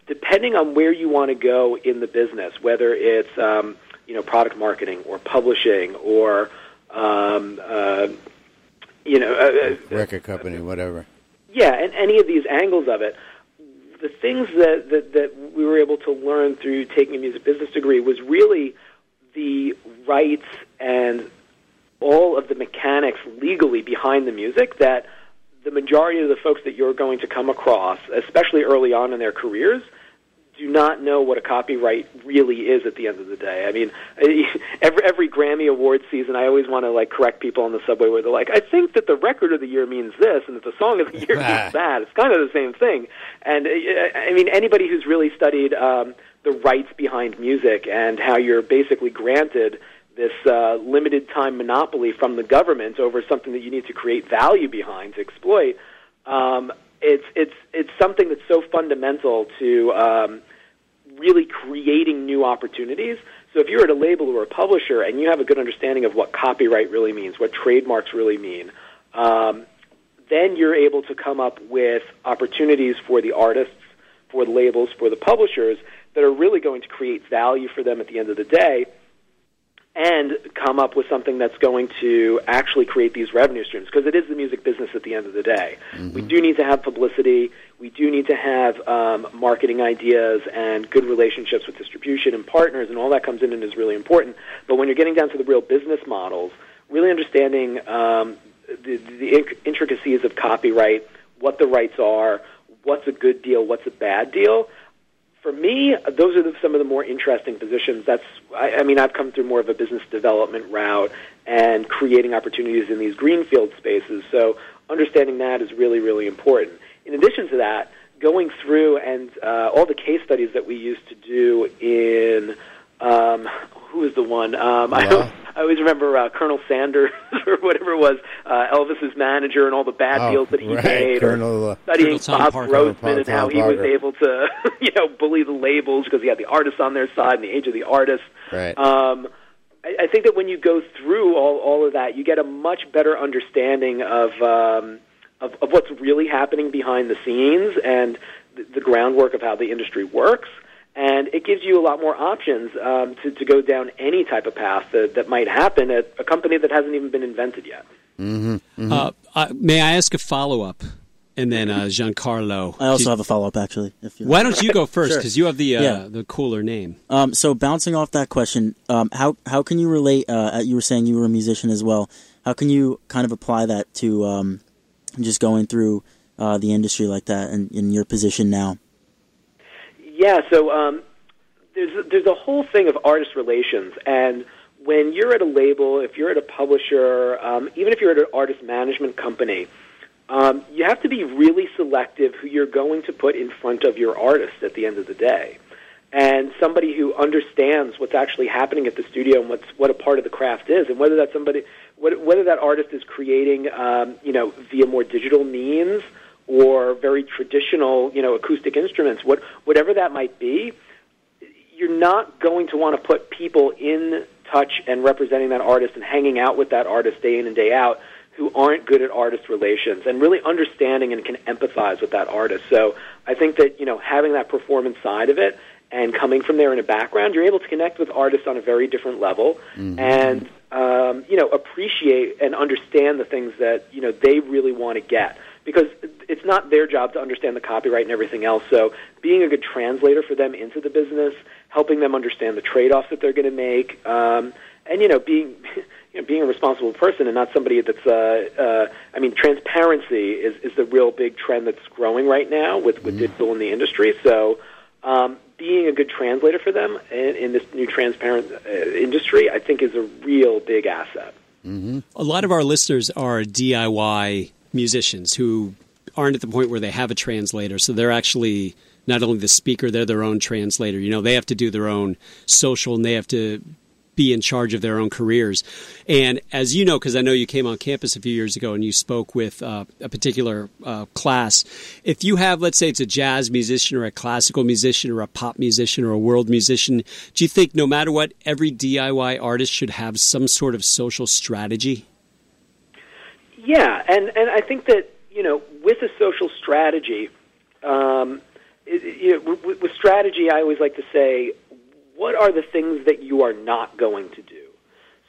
depending on where you want to go in the business, whether it's um, you know product marketing or publishing or um, uh, you know uh, uh, Record company, whatever. yeah, and any of these angles of it. The things that, that, that we were able to learn through taking a music business degree was really the rights and all of the mechanics legally behind the music that the majority of the folks that you're going to come across, especially early on in their careers, do not know what a copyright really is at the end of the day. I mean, every every Grammy Award season, I always want to like correct people on the subway where they're like, "I think that the record of the year means this, and that the song of the year means that." It's kind of the same thing. And I mean, anybody who's really studied um, the rights behind music and how you're basically granted this uh, limited time monopoly from the government over something that you need to create value behind to exploit. Um, it's it's it's something that's so fundamental to um, really creating new opportunities. So if you're at a label or a publisher and you have a good understanding of what copyright really means, what trademarks really mean, um, then you're able to come up with opportunities for the artists, for the labels, for the publishers that are really going to create value for them at the end of the day and come up with something that's going to actually create these revenue streams because it is the music business at the end of the day. We do need to have publicity. We do need to have um, marketing ideas and good relationships with distribution and partners, and all that comes in and is really important. But when you're getting down to the real business models, really understanding um, the, the intricacies of copyright, what the rights are, what's a good deal, what's a bad deal, for me, those are the, some of the more interesting positions. That's, I, I mean, I've come through more of a business development route and creating opportunities in these greenfield spaces. So understanding that is really, really important. In addition to that, going through and uh, all the case studies that we used to do in Um, who was the one? Um, I, Wow. I always remember uh, Colonel Sanders or whatever it was, uh, Elvis's manager, and all the bad Oh, deals that he right, made. or Colonel, uh, studying Colonel Tom Bob Parker. Grossman Tom and how he was able to, you know, bully the labels because he had the artists on their side and the age of the artist. Right. Um, I, I think that when you go through all, all of that, you get a much better understanding of, um, of of what's really happening behind the scenes and the, the groundwork of how the industry works. And it gives you a lot more options um, to, to go down any type of path that, that might happen at a company that hasn't even been invented yet. Uh, uh, may I ask a follow up? And then uh, Giancarlo. I also have a follow up actually. If you Why don't you go first? Sure. Because you have the uh, Yeah. the cooler name. Um, so bouncing off that question, um, how how can you relate? Uh, you were saying you were a musician as well. How can you kind of apply that to um, just going through uh, the industry like that and in your position now? Yeah, so um, there's there's a whole thing of artist relations, and when you're at a label, if you're at a publisher, um, even if you're at an artist management company, um, you have to be really selective who you're going to put in front of your artist at the end of the day, and somebody who understands what's actually happening at the studio and what's what a part of the craft is, and whether that's somebody whether that artist is creating, um, you know, via more digital means or very traditional, you know, acoustic instruments, what, whatever that might be, you're not going to want to put people in touch and representing that artist and hanging out with that artist day in and day out who aren't good at artist relations and really understanding and can empathize with that artist. So I think that, you know, having that performance side of it and coming from there in a background, you're able to connect with artists on a very different level and, um, you know, appreciate and understand the things that, you know, they really want to get because it's not their job to understand the copyright and everything else. So being a good translator for them into the business, helping them understand the trade-offs that they're going to make, um, and you know, being you know, being a responsible person and not somebody that's. Uh, uh, I mean, transparency is is the real big trend that's growing right now with with digital in the industry. So. Um, being a good translator for them in, in this new transparent uh, industry, I think, is a real big asset. A lot of our listeners are DIY musicians who aren't at the point where they have a translator, so they're actually not only the speaker, they're their own translator. You know, they have to do their own social and they have to be in charge of their own careers. And as you know, because I know you came on campus a few years ago and you spoke with uh, a particular uh, class, if you have, let's say, it's a jazz musician or a classical musician or a pop musician or a world musician, do you think no matter what, every DIY artist should have some sort of social strategy? Yeah, and and I think that you know with a social strategy, um, it, you know, with, with strategy, I always like to say, what are the things that you are not going to do?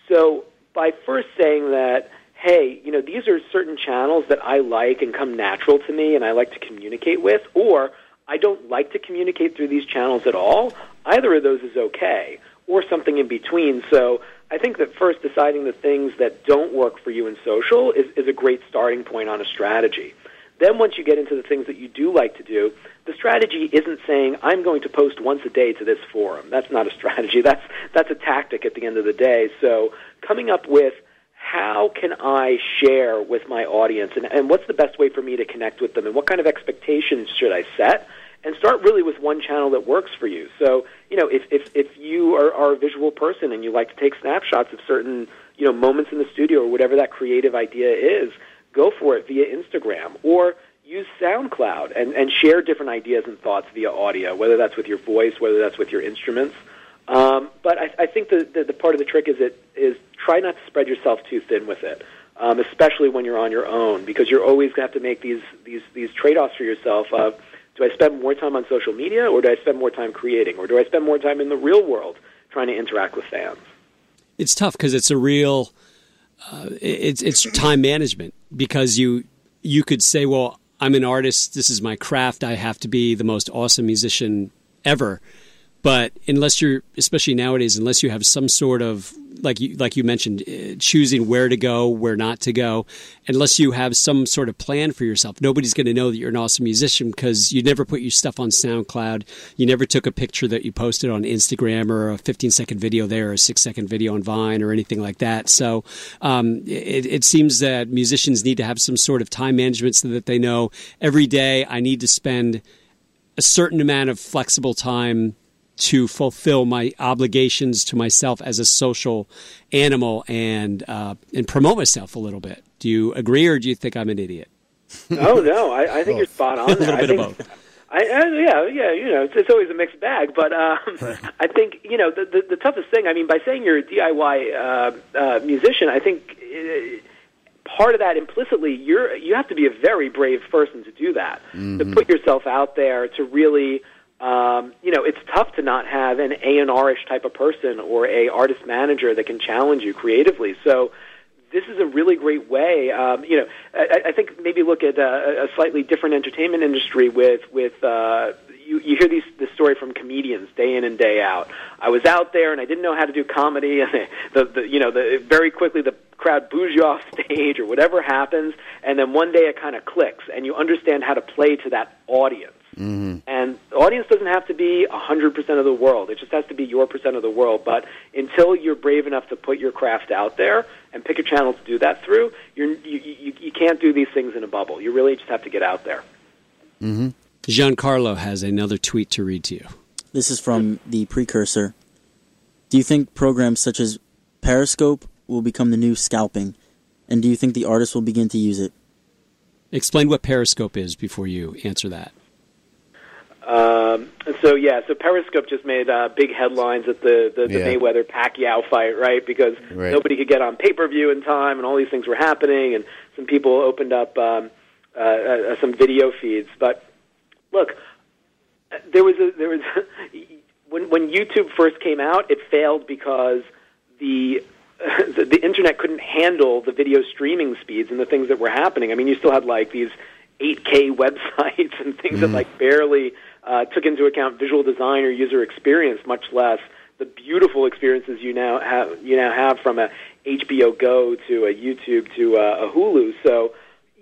So by first saying that, hey, you know, these are certain channels that I like and come natural to me, and I like to communicate with, or I don't like to communicate through these channels at all. Either of those is okay, or something in between. So I think that first deciding the things that don't work for you in social is, is a great starting point on a strategy. Then once you get into the things that you do like to do, the strategy isn't saying I'm going to post once a day to this forum. That's not a strategy. That's that's a tactic at the end of the day. So coming up with how can I share with my audience and, and what's the best way for me to connect with them and what kind of expectations should I set? And start really with one channel that works for you. So, you know, if, if, if you are, are a visual person and you like to take snapshots of certain, you know, moments in the studio or whatever that creative idea is, go for it via Instagram or use SoundCloud and, and share different ideas and thoughts via audio, whether that's with your voice, whether that's with your instruments. Um, but I, I think the, the, the part of the trick is it is try not to spread yourself too thin with it, um, especially when you're on your own, because you're always going to have to make these these these trade offs for yourself. Of do I spend more time on social media, or do I spend more time creating, or do I spend more time in the real world trying to interact with fans? it's tough because it's a real uh, it's it's time management because you you could say well I'm an artist. This is my craft. I have to be the most awesome musician ever but unless you're especially nowadays unless you have some sort of like you like you mentioned uh, choosing where to go where not to go unless you have some sort of plan for yourself nobody's going to know that you're an awesome musician because you never put your stuff on SoundCloud. You never took a picture that you posted on Instagram or a 15 second video there or a 6 second video on Vine or anything like that. So um, it, it seems that musicians need to have some sort of time management so that they know every day I need to spend a certain amount of flexible time to fulfill my obligations to myself as a social animal and uh, and promote myself a little bit. Do you agree, or do you think I'm an idiot? Oh no, I, I think you're spot on. A there. little I bit of both. I, I, yeah, yeah, you know, it's, it's always a mixed bag. But um, I think you know the, the the toughest thing. I mean, by saying you're a DIY uh, uh, musician, I think uh, part of that implicitly you're you have to be a very brave person to do that to put yourself out there to really. Um, you know, it's tough to not have an A and R-ish type of person or a artist manager that can challenge you creatively. So, this is a really great way. Um, you know, I, I think maybe look at uh, a slightly different entertainment industry with with uh, you, you hear these this story from comedians day in and day out. I was out there and I didn't know how to do comedy, and the, the you know the very quickly the crowd boos you off stage or whatever happens, and then one day it kind of clicks and you understand how to play to that audience. And the audience doesn't have to be 100% of the world. It just has to be your percent of the world. But until you're brave enough to put your craft out there and pick a channel to do that through, you're, you, you, you can't do these things in a bubble. You really just have to get out there. Mm-hmm. Giancarlo has another tweet to read to you. This is from the precursor. Do you think programs such as Periscope will become the new scalping? And do you think the artists will begin to use it? Explain what Periscope is before you answer that. Um, so yeah, so Periscope just made uh, big headlines at the the, the Yeah. Mayweather Pacquiao fight, right? Because Right. nobody could get on pay per view in time, and all these things were happening, and some people opened up um, uh, uh, some video feeds. But look, there was a there was when when YouTube first came out, it failed because the the, the internet couldn't handle the video streaming speeds and the things that were happening. I mean, you still had like these 8K websites and things that like barely uh, took into account visual design or user experience, much less the beautiful experiences you now have you now have from a HBO Go to a YouTube to a, a Hulu. So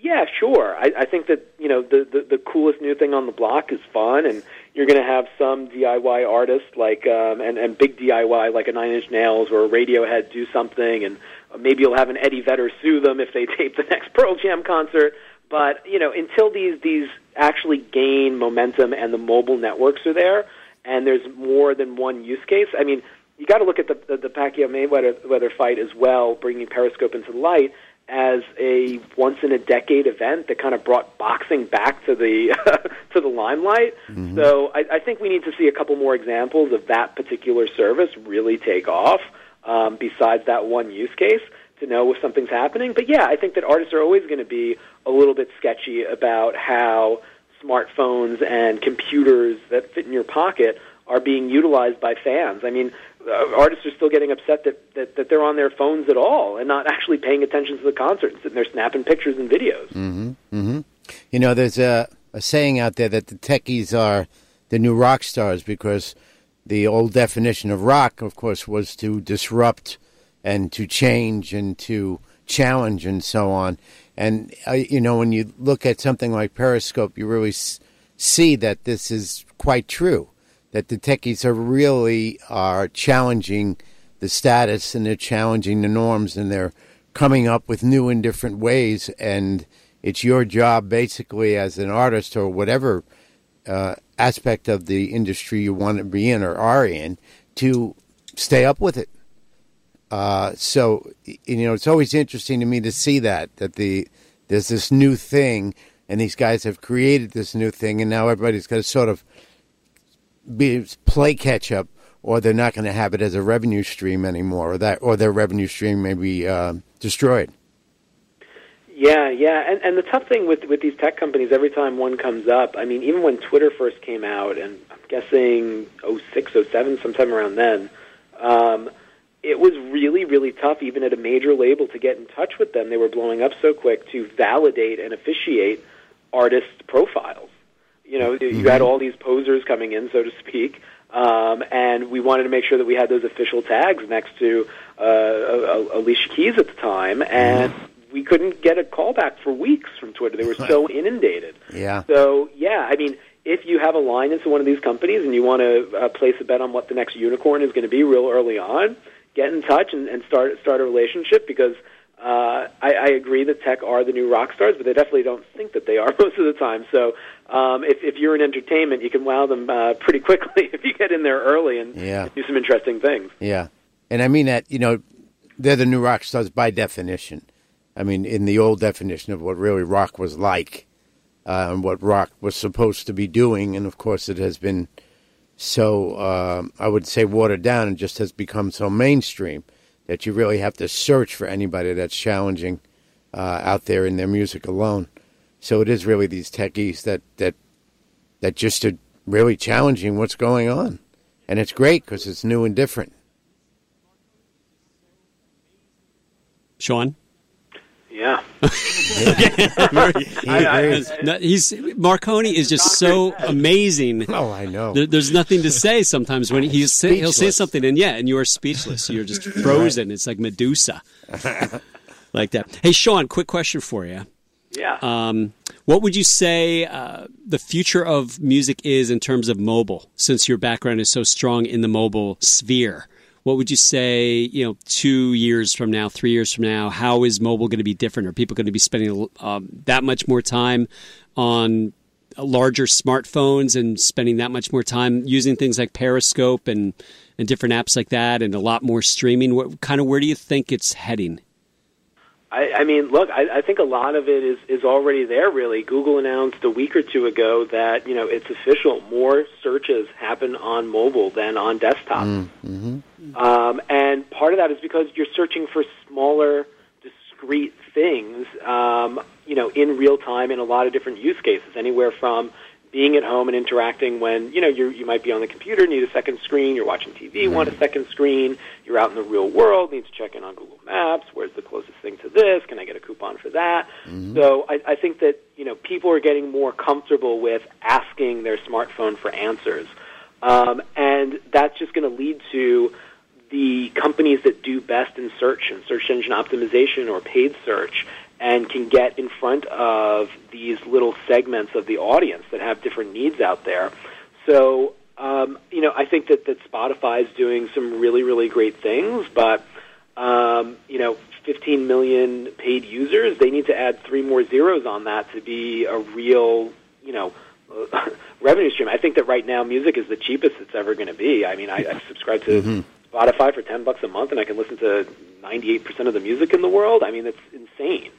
yeah, sure. I, I think that you know the, the the coolest new thing on the block is fun, and you're going to have some DIY artist like um, and and big DIY like a Nine Inch Nails or a Radiohead do something, and maybe you'll have an Eddie Vedder sue them if they tape the next Pearl Jam concert. But you know, until these these actually gain momentum and the mobile networks are there, and there's more than one use case. I mean, you got to look at the the, the Pacquiao Mayweather fight as well, bringing Periscope into the light as a once in a decade event that kind of brought boxing back to the to the limelight. So I, I think we need to see a couple more examples of that particular service really take off. Um, besides that one use case to know if something's happening. But yeah, I think that artists are always going to be a little bit sketchy about how smartphones and computers that fit in your pocket are being utilized by fans. I mean, uh, artists are still getting upset that, that, that they're on their phones at all and not actually paying attention to the concert and sitting there snapping pictures and videos. You know, there's a, a saying out there that the techies are the new rock stars because the old definition of rock, of course, was to disrupt and to change and to challenge and so on. And, uh, you know, when you look at something like Periscope, you really s- see that this is quite true, that the techies are really are challenging the status and they're challenging the norms and they're coming up with new and different ways. And it's your job basically as an artist or whatever uh, aspect of the industry you want to be in or are in to stay up with it uh, so you know it's always interesting to me to see that that the there's this new thing and these guys have created this new thing and now everybody's got to sort of be play catch up or they're not going to have it as a revenue stream anymore or that or their revenue stream may be uh, destroyed. Yeah, yeah, and and the tough thing with with these tech companies, every time one comes up, I mean, even when Twitter first came out, and I'm guessing 06, 07, sometime around then, um, it was really, really tough, even at a major label, to get in touch with them. They were blowing up so quick to validate and officiate artist profiles. You know, you had all these posers coming in, so to speak, um, and we wanted to make sure that we had those official tags next to uh, uh, Alicia Keys at the time, and we couldn't get a callback for weeks from Twitter. They were so inundated. yeah So yeah, I mean, if you have a line into one of these companies and you want to uh, place a bet on what the next unicorn is going to be real early on, get in touch and, and start start a relationship because Uh, I, I agree that tech are the new rock stars, but they definitely don't think that they are most of the time. So um, if, if you're in entertainment, you can wow them uh, pretty quickly if you get in there early and Yeah. do some interesting things. Yeah, and I mean that you know they're the new rock stars by definition. I mean, in the old definition of what really rock was like, uh, and what rock was supposed to be doing, and of course it has been so um I would say watered down and just has become so mainstream that you really have to search for anybody that's challenging uh, out there in their music alone. So it is really these techies that that that just are really challenging what's going on, and it's great because it's new and different. Sean? Yeah. He agrees. No, he's Marcone is just so amazing. Oh, I know. There, there's nothing to say sometimes when he's say, he'll say something and yeah, and you are speechless. You're just frozen. It's like Medusa, like that. Hey, Sean, quick question for you. Yeah. Um, what would you say uh, the future of music is in terms of mobile? Since your background is so strong in the mobile sphere, what would you say? You know, two years from now, three years from now, how is mobile going to be different? Are people going to be spending um, that much more time on larger smartphones and spending that much more time using things like Periscope and and different apps like that, and a lot more streaming? What kind of where do you think it's heading? I, I mean, look, I, I think a lot of it is, is already there. Really, Google announced a week or two ago that you know it's official. More searches happen on mobile than on desktop, um, and part of that is because you're searching for smaller, discrete things. Um, you know, in real time in a lot of different use cases, anywhere from being at home and interacting when you know you you might be on the computer, need a second screen. You're watching TV, want a second screen. You're out in the real world, need to check in on Google Maps. Where's the closest thing to this? Can I get a coupon for that? So I, I think that you know people are getting more comfortable with asking their smartphone for answers, um, and that's just going to lead to the companies that do best in search and search engine optimization or paid search and can get in front of these little segments of the audience that have different needs out there. So, um, you know, I think that, that Spotify is doing some really, really great things, but, um, you know, 15 million paid users, they need to add three more zeros on that to be a real, you know, revenue stream. I think that right now music is the cheapest it's ever going to be. I mean, I, I subscribe to Spotify for 10 bucks a month and I can listen to 98% of the music in the world. I mean, it's insane.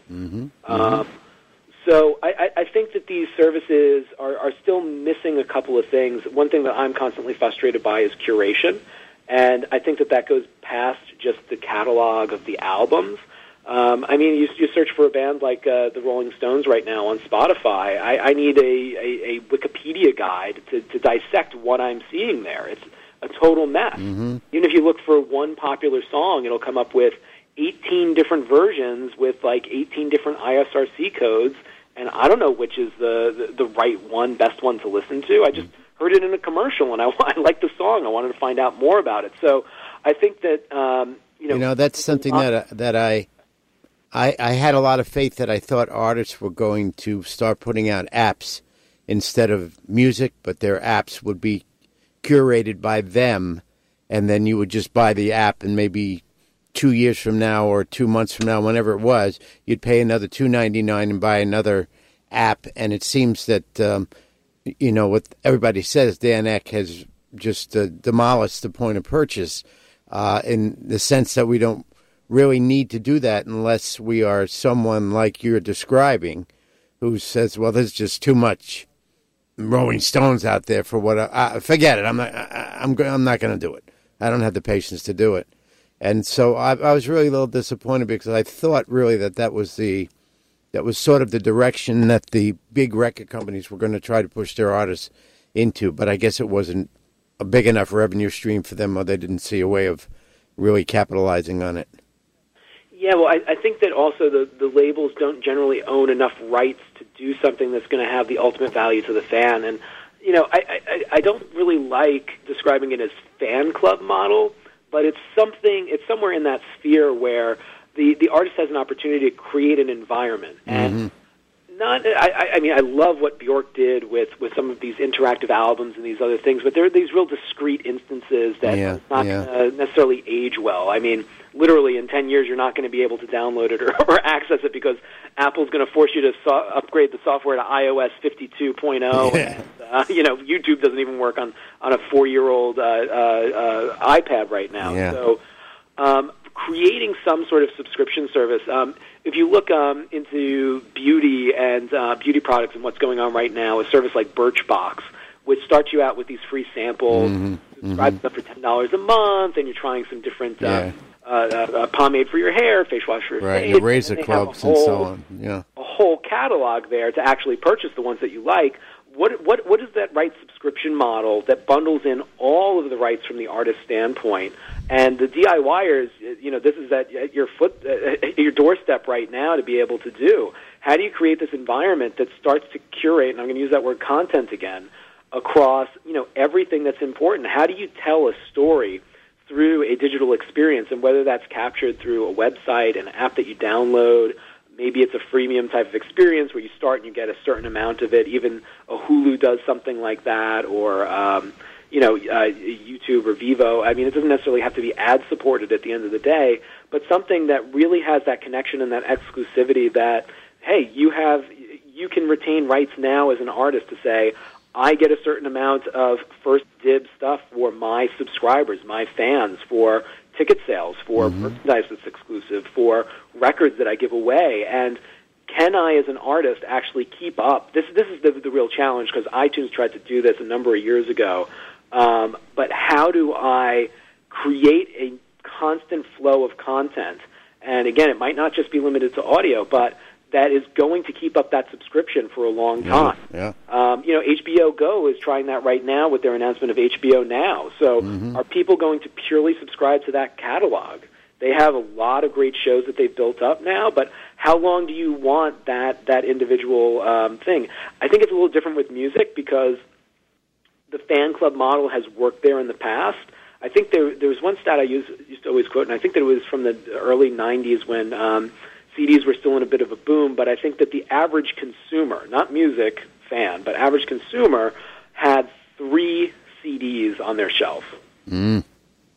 Um, so I, I I think that these services are, are still missing a couple of things. One thing that I'm constantly frustrated by is curation, and I think that that goes past just the catalog of the albums. Um, I mean, you, you search for a band like uh, the Rolling Stones right now on Spotify. I, I need a, a, a Wikipedia guide to, to dissect what I'm seeing there. It's a total mess. Even if you look for one popular song, it'll come up with 18 different versions with like 18 different ISRC codes, and I don't know which is the, the, the right one, best one to listen to. I just heard it in a commercial, and I, I liked the song. I wanted to find out more about it. So I think that um, you know, You know, that's something that I- that I, I I had a lot of faith that I thought artists were going to start putting out apps instead of music, but their apps would be curated by them, and then you would just buy the app, and maybe two years from now or two months from now, whenever it was, you'd pay another two ninety nine and buy another app. And it seems that um, you know what everybody says, Dan Ek has just uh, demolished the point of purchase uh, in the sense that we don't really need to do that unless we are someone like you're describing, who says, "Well, there's just too much Rolling Stones out there for what I, I forget it. I'm not. I, I'm. I'm not going to do it. I don't have the patience to do it." And so I, I was really a little disappointed because I thought really that that was the that was sort of the direction that the big record companies were going to try to push their artists into. But I guess it wasn't a big enough revenue stream for them, or they didn't see a way of really capitalizing on it. Yeah, well, I, I think that also the, the labels don't generally own enough rights to do something that's going to have the ultimate value to the fan. And, you know, I, I, I don't really like describing it as fan club model, but it's something, it's somewhere in that sphere where the, the artist has an opportunity to create an environment. And not, I, I- I mean, I love what Bjork did with, with some of these interactive albums and these other things, but there are these real discrete instances that Yeah, not yeah. uh, necessarily age well. I mean, literally in 10 years you're not going to be able to download it or, or access it because Apple's going to force you to so- upgrade the software to iOS 52.0. Yeah. And, uh, you know, YouTube doesn't even work on on a four year old uh, uh, uh, iPad right now. Yeah. So, um, creating some sort of subscription service. Um, if you look um, into beauty and uh, beauty products and what's going on right now, a service like Birchbox, which starts you out with these free samples, subscribe to them for ten dollars a month, and you're trying some different. Uh, Yeah. Uh, uh, pomade for your hair, face wash for your Right, face, your razor and they have clubs and so on. Yeah. a whole catalog there to actually purchase the ones that you like. What what what is that right subscription model that bundles in all of the rights from the artist standpoint? And the DIYers, you know, this is at, at your foot, at your doorstep right now to be able to do. How do you create this environment that starts to curate? And I'm going to use that word content again across you know everything that's important. How do you tell a story? Through a digital experience, and whether that's captured through a website, an app that you download, maybe it's a freemium type of experience where you start and you get a certain amount of it. Even a Hulu does something like that, or um, you know, uh, YouTube or Vevo. I mean, it doesn't necessarily have to be ad supported at the end of the day, but something that really has that connection and that exclusivity that hey, you have you can retain rights now as an artist to say. I get a certain amount of first dibs stuff for my subscribers, my fans, for ticket sales, for merchandise that's exclusive, for records that I give away, and can I, as an artist, actually keep up? This this is the the real challenge because iTunes tried to do this a number of years ago. Um, but how do I create a constant flow of content? And again, it might not just be limited to audio, but that is going to keep up that subscription for a long time. Yeah. Um, you know, HBO Go is trying that right now with their announcement of HBO Now. So, are people going to purely subscribe to that catalog? They have a lot of great shows that they've built up now, but how long do you want that that individual um, thing? I think it's a little different with music because the fan club model has worked there in the past. I think there there was one stat I used, used to always quote, and I think that it was from the early '90s when um, CDs were still in a bit of a boom. But I think that the average consumer, not music fan, but average consumer, had three CDs on their shelf.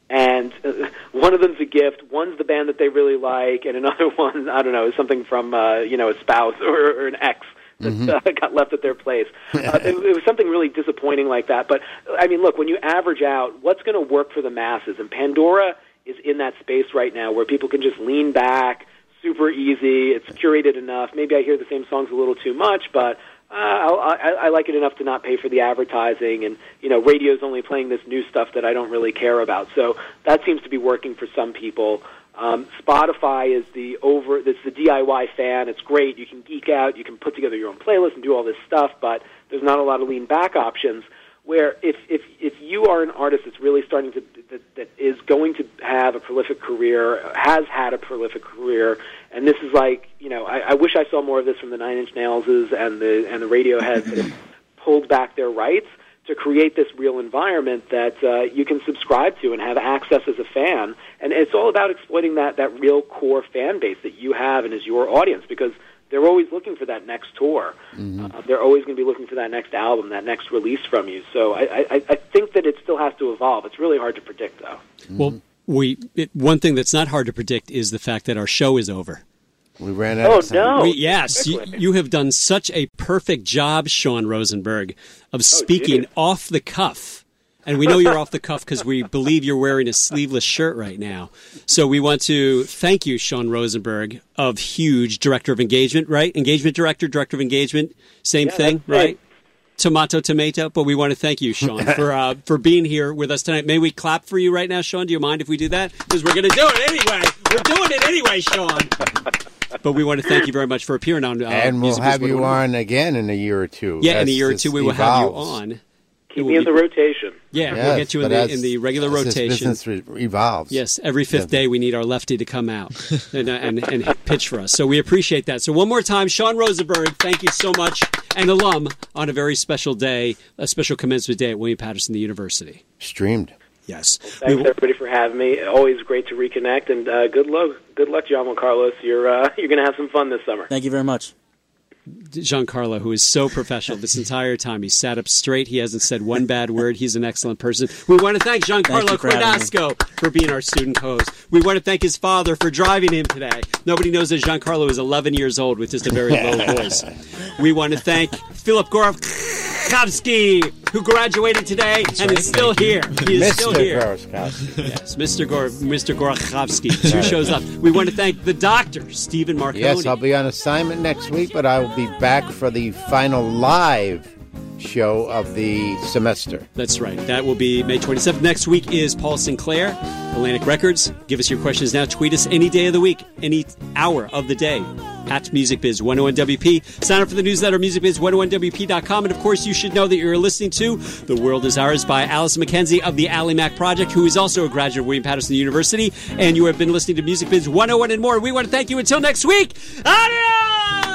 And uh, one of them's a gift, one's the band that they really like, and another one, I don't know, is something from uh, you know a spouse or, or an ex that uh, got left at their place. Uh, it, it was something really disappointing like that. But I mean, look, when you average out, what's going to work for the masses? And Pandora is in that space right now where people can just lean back, super easy. It's curated enough. Maybe I hear the same songs a little too much, but uh, I, I, I like it enough to not pay for the advertising. And you know, radio's only playing this new stuff that I don't really care about. So that seems to be working for some people. Um, Spotify is the over. It's the DIY fan. It's great. You can geek out. You can put together your own playlist and do all this stuff. But there's not a lot of lean back options. Where if if if you are an artist that's really starting to that, that is going to have a prolific career, has had a prolific career, and this is like you know, I, I wish I saw more of this from the Nine Inch Nailses and the and the Radioheads that pulled back their rights to create this real environment that uh, you can subscribe to and have access as a fan. And it's all about exploiting that that real core fan base that you have and is your audience because they're always looking for that next tour. Uh, they're always going to be looking for that next album, that next release from you. So I, I, I think that it still has to evolve. It's really hard to predict, though. Well, we it, one thing that's not hard to predict is the fact that our show is over. We ran out Oh of time. no! We- yes, you, you have done such a perfect job, Sean Rosenberg, of speaking geez. off the cuff. And we know you're off the cuff because we believe you're wearing a sleeveless shirt right now. So we want to thank you, Sean Rosenberg, of Huge, Director of Engagement, right? Engagement Director, Director of Engagement, same Yeah, thing, right? Tomato, tomato. But we want to thank you, Sean, for uh, for being here with us tonight. May we clap for you right now, Sean? Do you mind if we do that? Because we're going to do it anyway. We're doing it anyway, Sean. But we want to thank you very much for appearing on. Uh, and we'll Music have you on again in a year or two. Yeah, in a year or two we will have you on. It Keep me in the rotation. Yeah, Yes, we'll get you in the as- in the regular as this rotation. business re- evolves. Yes, every fifth day we need our lefty to come out and, uh, and, and pitch for us. So we appreciate that. So one more time, Sean Rosenberg, thank you so much, an alum on a very special day, a special commencement day at William Paterson University. Streamed. Yes. We Thanks will- everybody for having me. Always great to reconnect, and uh, good luck, good luck, Giancarlo. You're uh, you're going to have some fun this summer. Thank you very much. Giancarlo, who is so professional this entire time. He sat up straight. He hasn't said one bad word. He's an excellent person. We want to thank Giancarlo you for. Cordasco for being our student host. We want to thank his father for driving him today. Nobody knows that Giancarlo is 11 years old with just a very low voice. We want to thank Philip Gorofsky, who graduated today and is still here. He is still here. Yes, Mr. Gor- Mr. Gorokhovsky, who shows up. We want to thank the doctor, Stephen Marcone. Yes, I'll be on assignment next week, but I will be back for the final live show of the semester. That's right. That will be May 27th. Next week is Paul Sinclair, Atlantic Records. Give us your questions now. Tweet us any day of the week, any hour of the day at Music MusicBiz101WP. Sign up for the newsletter, musicbiz101WP.com. And of course, you should know that you're listening to The World is Ours by Alice McKenzie of the Ally Mac Project, who is also a graduate of William Paterson University. And you have been listening to Music Biz 101 and more. We want to thank you until next week. Adios!